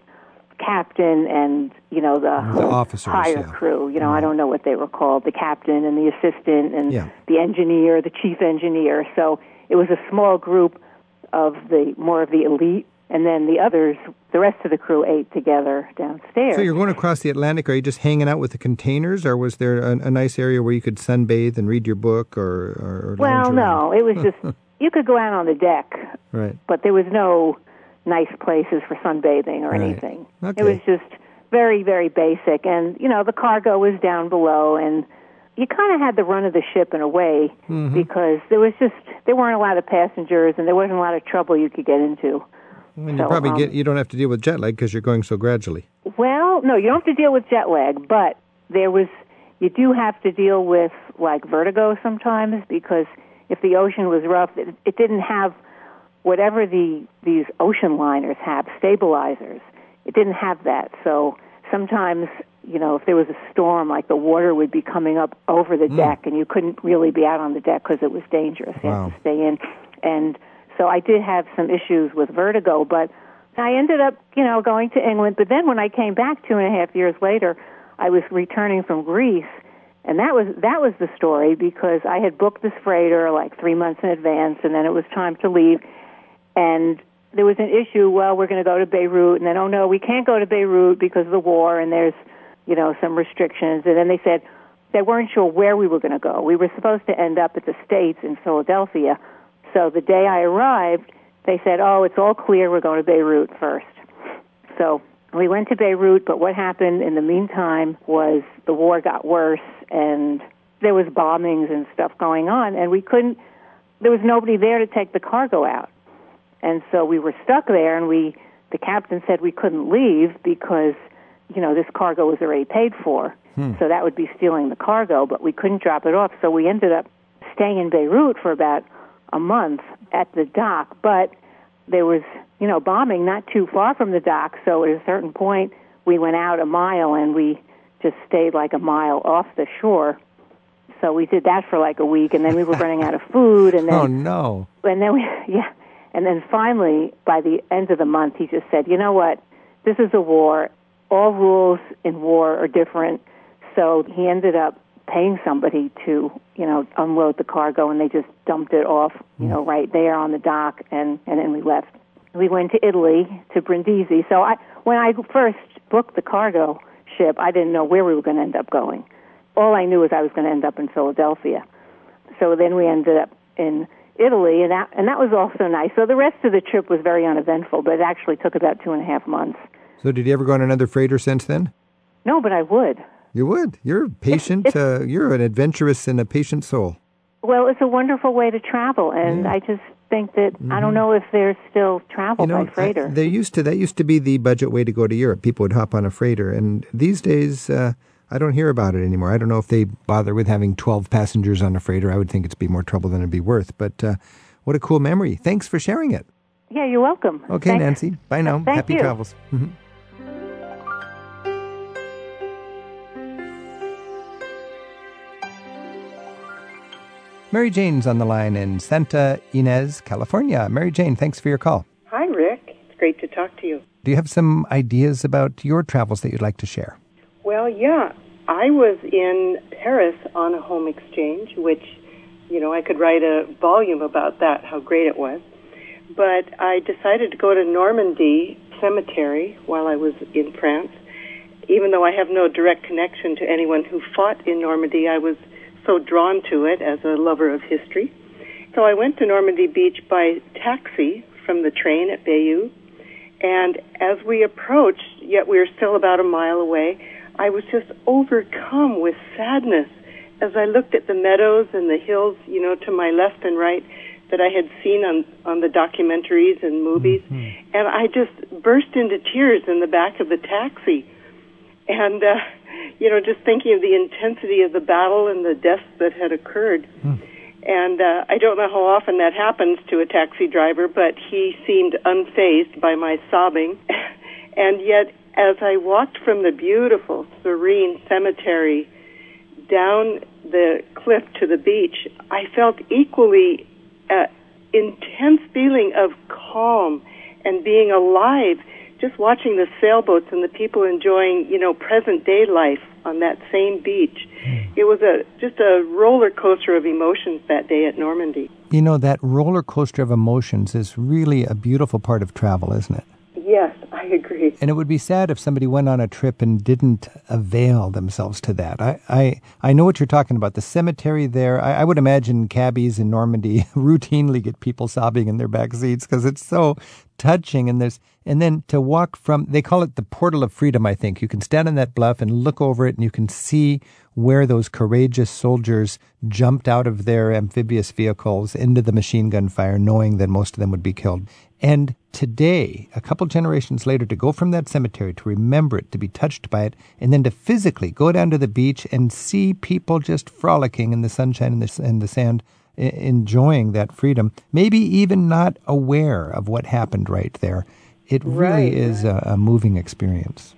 [SPEAKER 11] captain and you know the,
[SPEAKER 1] The officers,
[SPEAKER 11] higher
[SPEAKER 1] yeah.
[SPEAKER 11] crew. You know, I mm-hmm. don't know what they were called. The captain and the assistant and
[SPEAKER 1] Yeah.
[SPEAKER 11] the engineer, the chief engineer. So it was a small group of the more of the elite, and then the others, the rest of the crew ate together downstairs.
[SPEAKER 1] So you're going across the Atlantic. Are you just hanging out with the containers, or was there a, a nice area where you could sunbathe and read your book, or, or, or
[SPEAKER 11] well, no,
[SPEAKER 1] around?
[SPEAKER 11] it was just you could go out on the deck,
[SPEAKER 1] right.
[SPEAKER 11] but there was no nice places for sunbathing or
[SPEAKER 1] Right.
[SPEAKER 11] anything.
[SPEAKER 1] Okay.
[SPEAKER 11] It was just very, very basic. And, you know, the cargo was down below, and you kind of had the run of the ship in a way
[SPEAKER 1] Mhm.
[SPEAKER 11] because there was just, there weren't a lot of passengers, and there wasn't a lot of trouble you could get into.
[SPEAKER 1] And you
[SPEAKER 11] So,
[SPEAKER 1] probably
[SPEAKER 11] um,
[SPEAKER 1] get you don't have to deal with jet lag because you're going so gradually.
[SPEAKER 11] Well, no, you don't have to deal with jet lag, but there was you do have to deal with like vertigo sometimes because if the ocean was rough, it, it didn't have whatever the these ocean liners have stabilizers. It didn't have that, so sometimes you know if there was a storm, like the water would be coming up over the
[SPEAKER 1] Mm.
[SPEAKER 11] deck, and you couldn't really be out on the deck because it was dangerous. You had to stay in, and so I did have some issues with vertigo, but I ended up, you know, going to England. But then when I came back two and a half years later, I was returning from Greece, and that was that was the story because I had booked this freighter like three months in advance, and then it was time to leave, and there was an issue. Well, we're going to go to Beirut, and then oh no, we can't go to Beirut because of the war, and there's, you know, some restrictions. And then they said they weren't sure where we were going to go. We were supposed to end up at the States in Philadelphia. So the day I arrived, they said, "Oh, it's all clear. We're going to Beirut first. So we went to Beirut, but what happened in the meantime was the war got worse, and there was bombings and stuff going on, and we couldn't. There was nobody there to take the cargo out, and so we were stuck there. And we, the captain said we couldn't leave because, you know, this cargo was already paid for,
[SPEAKER 12] Hmm.
[SPEAKER 11] so that would be stealing the cargo. But we couldn't drop it off, so we ended up staying in Beirut for about a month at the dock. But there was, you know, bombing not too far from the dock. So at a certain point, we went out a mile and we just stayed like a mile off the shore. So we did that for like a week, and then we were running out of food, and then
[SPEAKER 1] Oh no.
[SPEAKER 11] and then we yeah, and then finally by the end of the month, he just said, you know what, this is a war. All rules in war are different. So he ended up paying somebody to you know unload the cargo, and they just dumped it off you know right there on the dock, and and then we left. We went to Italy to Brindisi. So I when I first booked the cargo ship, I didn't know where we were going to end up going. All I knew was I was going to end up in Philadelphia. So then we ended up in Italy, and that and that was also nice. So the rest of the trip was very uneventful, but it actually took about two and a half months.
[SPEAKER 1] So did you ever go on another freighter since then?
[SPEAKER 11] No, but I would.
[SPEAKER 1] You would. You're patient. uh, you're an adventurous and a patient soul.
[SPEAKER 11] Well, it's a wonderful way to travel, and I just think that I don't know if there's still travel
[SPEAKER 1] Mm-hmm. You know,
[SPEAKER 11] by freighter.
[SPEAKER 1] I- there used to that used to be the budget way to go to Europe. People would hop on a freighter, and these days uh, I don't hear about it anymore. I don't know if they bother with having twelve passengers on a freighter. I would think it's be more trouble than it'd be worth. But uh, what a cool memory! Thanks for sharing it.
[SPEAKER 11] yeah, you're welcome.
[SPEAKER 1] Okay,
[SPEAKER 11] Thanks.
[SPEAKER 1] Nancy. Bye now.
[SPEAKER 11] Thank
[SPEAKER 1] Happy
[SPEAKER 11] you.
[SPEAKER 1] travels. Mhm. Mary Jane's on the line in Santa Ynez, California. Mary Jane, thanks for your call.
[SPEAKER 13] Hi, Rick. It's great to talk to you.
[SPEAKER 1] Do you have some ideas about your travels that you'd like to share?
[SPEAKER 13] Well, yeah, I was in Paris on a home exchange, which, you know, I could write a volume about that, how great it was. But I decided to go to Normandy Cemetery while I was in France. Even though I have no direct connection to anyone who fought in Normandy, I was so drawn to it as a lover of history. So I went to Normandy Beach by taxi from the train at Bayeux. And as we approached, yet we were still about a mile away, I was just overcome with sadness as I looked at the meadows and the hills, you know, to my left and right that I had seen on, on the documentaries and movies. And I just burst into tears in the back of the taxi. And, uh, you know, just thinking of the intensity of the battle and the deaths that had occurred. And uh, I don't know how often that happens to a taxi driver, but he seemed unfazed by my sobbing. and yet, as I walked from the beautiful, serene cemetery down the cliff to the beach, I felt equally uh, intense feeling of calm and being alive. Just watching the sailboats and the people enjoying, you know, present day life on that same beach. It was a just a roller coaster of emotions that day at Normandy.
[SPEAKER 1] You know, that roller coaster of emotions is really a beautiful part of travel, isn't it?
[SPEAKER 13] Yes, I agree.
[SPEAKER 1] And it would be sad if somebody went on a trip and didn't avail themselves to that. I, I, I know what you're talking about. The cemetery there, I, I would imagine cabbies in Normandy routinely get people sobbing in their back seats because it's so touching. And there's, and then to walk from, they call it the portal of freedom, I think. You can stand on that bluff and look over it and you can see where those courageous soldiers jumped out of their amphibious vehicles into the machine gun fire, knowing that most of them would be killed. And today, a couple generations later, to go from that cemetery, to remember it, to be touched by it, and then to physically go down to the beach and see people just frolicking in the sunshine and the, and the sand, e- enjoying that freedom, maybe even not aware of what happened right there. It really
[SPEAKER 13] Right,
[SPEAKER 1] is a, a moving experience.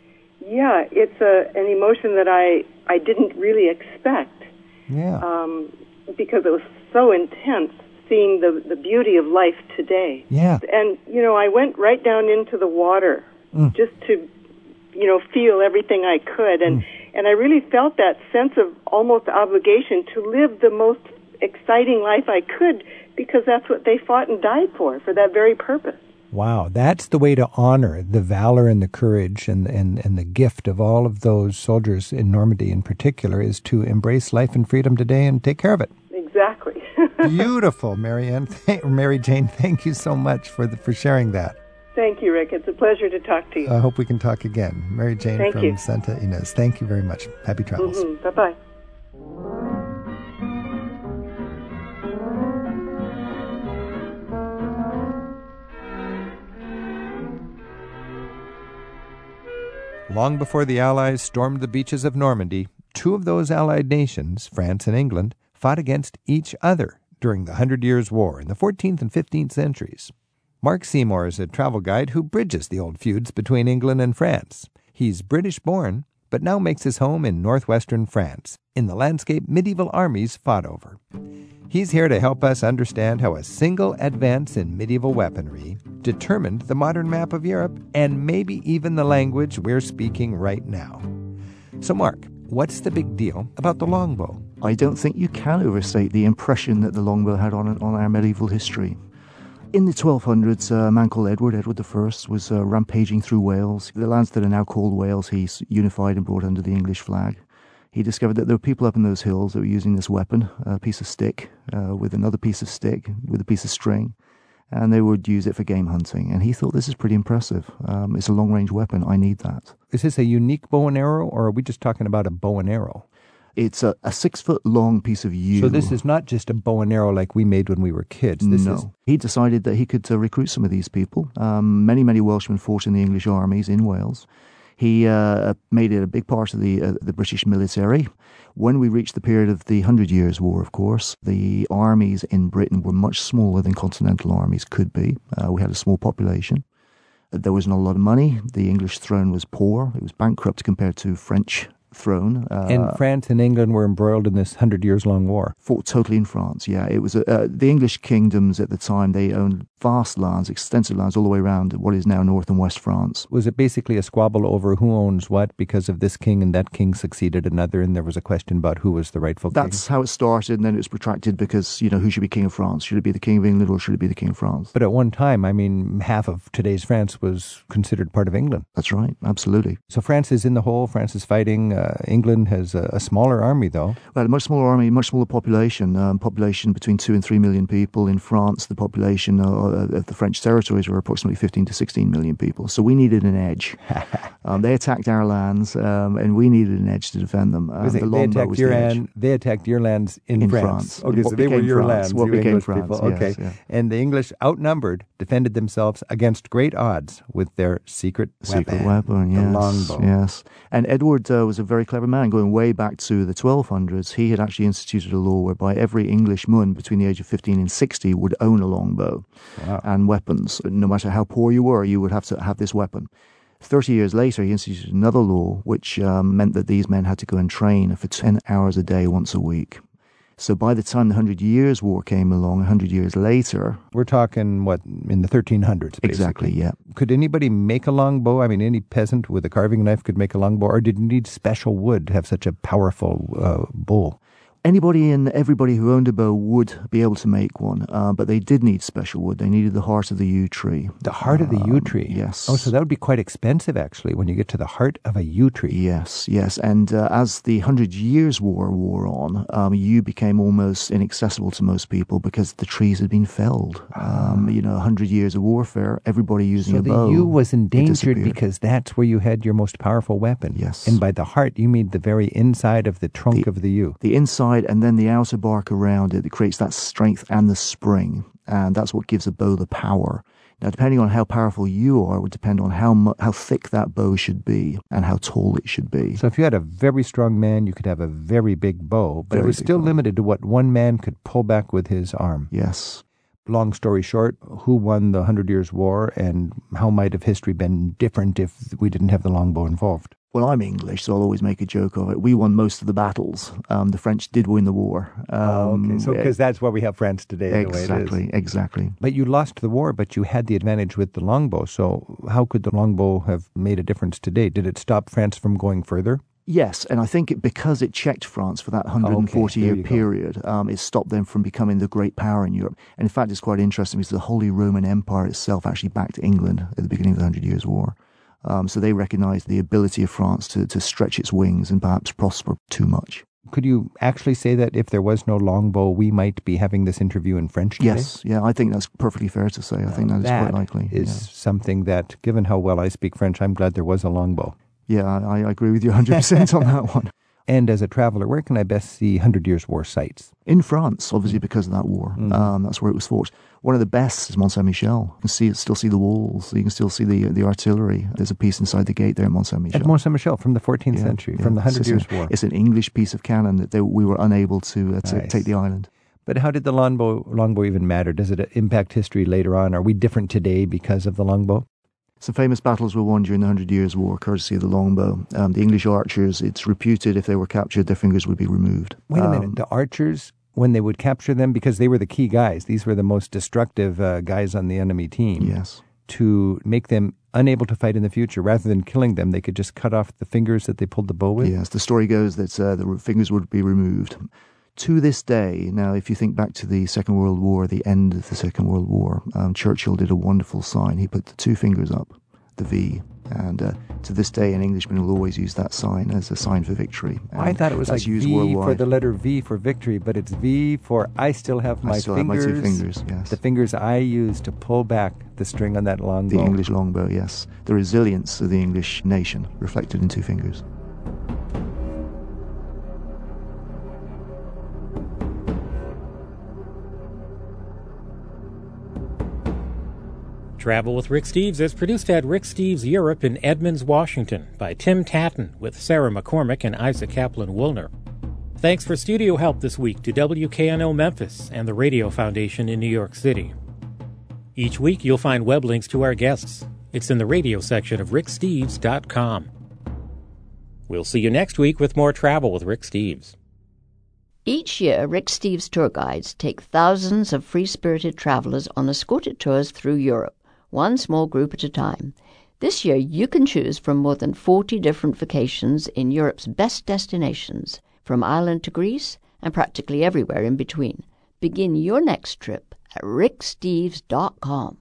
[SPEAKER 13] Yeah, it's a an emotion that I I didn't really expect.
[SPEAKER 1] Yeah.
[SPEAKER 13] Um, because it was so intense seeing the the beauty of life today.
[SPEAKER 1] Yeah.
[SPEAKER 13] And you know, I went right down into the water
[SPEAKER 1] Mm.
[SPEAKER 13] just to you know feel everything I could and
[SPEAKER 1] Mm.
[SPEAKER 13] and I really felt that sense of almost obligation to live the most exciting life I could because that's what they fought and died for for that very purpose.
[SPEAKER 1] Wow, that's the way to honor the valor and the courage and, and, and the gift of all of those soldiers in Normandy in particular is to embrace life and freedom today and take care of it.
[SPEAKER 13] Exactly.
[SPEAKER 1] Beautiful, Mary Mary Jane, thank you so much for the, for sharing that.
[SPEAKER 13] Thank you, Rick. It's a pleasure to talk to you.
[SPEAKER 1] I hope we can talk again. Mary Jane
[SPEAKER 13] thank
[SPEAKER 1] from
[SPEAKER 13] you.
[SPEAKER 1] Santa Ynez. Thank you very much. Happy travels.
[SPEAKER 13] Mm-hmm. Bye bye.
[SPEAKER 1] Long before the Allies stormed the beaches of Normandy, two of those Allied nations, France and England, fought against each other during the Hundred Years' War in the 14th and 15th centuries. Mark Seymour is a travel guide who bridges the old feuds between England and France. He's British born, but now makes his home in northwestern France, in the landscape medieval armies fought over. He's here to help us understand how a single advance in medieval weaponry determined the modern map of Europe and maybe even the language we're speaking right now. So, Mark, what's the big deal about the longbow?
[SPEAKER 4] I don't think you can overstate the impression that the longbow had on, on our medieval history. In the 1200s, uh, a man called Edward, Edward I, was uh, rampaging through Wales. The lands that are now called Wales, he unified and brought under the English flag. He discovered that there were people up in those hills that were using this weapon, a piece of stick, uh, with another piece of stick, with a piece of string, and they would use it for game hunting. And he thought this is pretty impressive. Um, it's a long range weapon. I need that.
[SPEAKER 1] Is this a unique bow and arrow, or are we just talking about a bow and arrow?
[SPEAKER 4] It's a, a six foot long piece of yew.
[SPEAKER 1] So this is not just a bow and arrow like we made when we were kids. This
[SPEAKER 4] no.
[SPEAKER 1] Is...
[SPEAKER 4] He decided that he could uh, recruit some of these people. Um, many, many Welshmen fought in the English armies in Wales. He uh, made it a big part of the uh, the British military. When we reached the period of the Hundred Years' War, of course, the armies in Britain were much smaller than continental armies could be. Uh, we had a small population. There wasn't a lot of money. The English throne was poor. It was bankrupt compared to French throne.
[SPEAKER 1] Uh, and France and England were embroiled in this hundred years long war.
[SPEAKER 4] Fought totally in France. Yeah, it was uh, the English kingdoms at the time. They owned vast lands, extensive lands all the way around what is now North and West France.
[SPEAKER 1] Was it basically a squabble over who owns what because of this king and that king succeeded another, and there was a question about who was the rightful
[SPEAKER 4] That's
[SPEAKER 1] king?
[SPEAKER 4] That's how it started, and then it was protracted because you know who should be king of France? Should it be the king of England or should it be the king of France?
[SPEAKER 1] But at one time, I mean, half of today's France was considered part of England.
[SPEAKER 4] That's right, absolutely.
[SPEAKER 1] So France is in the hole. France is fighting. Uh, England has a, a, smaller army, though.
[SPEAKER 4] Well, a much smaller army, much smaller population. Um, population between two and three million people. In France, the population uh, of the French territories were approximately 15 to 16 million people. So we needed an edge. um, they attacked our lands, um, and we needed an edge to defend them. Um,
[SPEAKER 1] the they, attacked your
[SPEAKER 4] the
[SPEAKER 1] land, they attacked your lands in,
[SPEAKER 4] in
[SPEAKER 1] France.
[SPEAKER 4] France.
[SPEAKER 1] Okay, so they were your
[SPEAKER 4] France,
[SPEAKER 1] lands.
[SPEAKER 4] What
[SPEAKER 1] you
[SPEAKER 4] became
[SPEAKER 1] English
[SPEAKER 4] France,
[SPEAKER 1] people.
[SPEAKER 4] yes,
[SPEAKER 1] okay,
[SPEAKER 4] yeah.
[SPEAKER 1] and the English outnumbered defended themselves against great odds with their secret
[SPEAKER 4] secret
[SPEAKER 1] weapon,
[SPEAKER 4] weapon yes,
[SPEAKER 1] the longbow.
[SPEAKER 4] Yes, and Edward uh, was a very clever man, going way back to the 1200s. He had actually instituted a law whereby every English Englishman between the age of 15 and 60 would own a longbow
[SPEAKER 1] wow.
[SPEAKER 4] and weapons. No matter how poor you were, you would have to have this weapon. 30 years later, he instituted another law which um, meant that these men had to go and train for 10 hours a day once a week. So by the time the Hundred Years' War came along, a hundred years later,
[SPEAKER 1] we're talking what in the 1300s. Basically.
[SPEAKER 4] Exactly. Yeah.
[SPEAKER 1] Could anybody make a longbow? I mean, any peasant with a carving knife could make a longbow, or did you need special wood to have such a powerful uh, bow?
[SPEAKER 4] Anybody and everybody who owned a bow would be able to make one, uh, but they did need special wood. They needed the heart of the yew tree.
[SPEAKER 1] The heart of the yew
[SPEAKER 4] Um,
[SPEAKER 1] tree?
[SPEAKER 4] Yes.
[SPEAKER 1] Oh, so that would be quite expensive, actually, when you get to the heart of a yew tree.
[SPEAKER 4] Yes, yes. And uh, as the Hundred Years' War wore on, um, yew became almost inaccessible to most people because the trees had been felled. Um, you know, a hundred years of warfare, everybody using
[SPEAKER 1] Ah. So
[SPEAKER 4] a
[SPEAKER 1] the yew was endangered because that's where you had your most powerful weapon.
[SPEAKER 4] Yes.
[SPEAKER 1] And by the heart, you mean the very inside of the trunk of the yew.
[SPEAKER 4] the inside and then the outer bark around it that creates that strength and the spring. And that's what gives a bow the power. Now, depending on how powerful you are, it would depend on how mu- how thick that bow should be and how tall it should be.
[SPEAKER 1] So if you had a very strong man, you could have a very big bow, but it was still
[SPEAKER 4] bow.
[SPEAKER 1] limited to what one man could pull back with his arm.
[SPEAKER 4] Yes.
[SPEAKER 1] Long story short, who won the Hundred Years' War and how might have history been different if we didn't have the longbow involved?
[SPEAKER 4] Well, I'm English, so I'll always make a joke of it. We won most of the battles. Um, the French did win the war. Um,
[SPEAKER 1] oh, okay. So
[SPEAKER 4] eh,
[SPEAKER 1] because that's why we have France today,
[SPEAKER 4] exactly,
[SPEAKER 1] the way it is.
[SPEAKER 4] exactly.
[SPEAKER 1] But you lost the war, but you had the advantage with the longbow. So how could the longbow have made a difference today? Did it stop France from going further?
[SPEAKER 4] Yes, and I think it, because it checked France for that 140
[SPEAKER 1] there
[SPEAKER 4] year period, um, it stopped them from becoming the great power in Europe. And in fact, it's quite interesting because the Holy Roman Empire itself actually backed England at the beginning of the Hundred Years' War. Um, so they recognized the ability of France to, to stretch its wings and perhaps prosper too much.
[SPEAKER 1] Could you actually say that if there was no longbow, we might be having this interview in French today?
[SPEAKER 4] Yes, yeah, I think that's perfectly fair to say. I think that is quite likely.
[SPEAKER 1] is
[SPEAKER 4] yeah.
[SPEAKER 1] something that, given how well I speak French, I'm glad there was a longbow.
[SPEAKER 4] Yeah, I, I agree with you 100% on that one.
[SPEAKER 1] And as a traveler, where can I best see Hundred Years' War sites?
[SPEAKER 4] In France, obviously because of that war.
[SPEAKER 1] Mm.
[SPEAKER 4] Um, that's where it was fought. One of the best is Mont Saint Michel. You can see, still see the walls. You can still see the the artillery. There's a piece inside the gate there at Mont Saint Michel.
[SPEAKER 1] At Mont Saint Michel from the 14th
[SPEAKER 4] Yeah,
[SPEAKER 1] century,
[SPEAKER 4] yeah.
[SPEAKER 1] from the Hundred Years' War.
[SPEAKER 4] It's an English piece of cannon that they, we were unable to, uh, to
[SPEAKER 1] Nice.
[SPEAKER 4] take the island.
[SPEAKER 1] But how did the longbow longbow even matter? Does it impact history later on? Are we different today because of the longbow?
[SPEAKER 4] Some famous battles were won during the Hundred Years' War, courtesy of the longbow. Um, the English archers, it's reputed if they were captured, their fingers would be removed.
[SPEAKER 1] Wait a
[SPEAKER 4] Um,
[SPEAKER 1] minute. The archers, when they would capture them, because they were the key guys, these were the most destructive uh, guys on the enemy team.
[SPEAKER 4] Yes.
[SPEAKER 1] To make them unable to fight in the future, rather than killing them, they could just cut off the fingers that they pulled the bow with.
[SPEAKER 4] Yes, the story goes that uh, the fingers would be removed. To this day, now, if you think back to the Second World War, the end of the Second World War, um, Churchill did a wonderful sign. He put the two fingers up, the V, and uh, to this day, an Englishman will always use that sign as a sign for victory.
[SPEAKER 1] I thought it was like
[SPEAKER 4] used
[SPEAKER 1] V for the letter V for victory, but it's V for I still have my I
[SPEAKER 4] still have my
[SPEAKER 1] fingers.
[SPEAKER 4] two fingers, yes.
[SPEAKER 1] The fingers I use to pull back the string on that longbow.
[SPEAKER 4] The English longbow, yes. The resilience of the English nation reflected in two fingers.
[SPEAKER 12] Travel with Rick Steves is produced at Rick Steves Europe in Edmonds, Washington by Tim Tattan with Sarah McCormick and Isaac Kaplan Woolner. Thanks for studio help this week to WKNO Memphis and the Radio Foundation in New York City. Each week you'll find web links to our guests. It's in the radio section of ricksteves.com. We'll see you next week with more travel with Rick Steves.
[SPEAKER 14] Each year, Rick Steves tour guides take thousands of free spirited travelers on escorted tours through Europe, one small group at a time. This year, you can choose from more than 40 different vacations in Europe's best destinations, from Ireland to Greece and practically everywhere in between. Begin your next trip at ricksteves.com.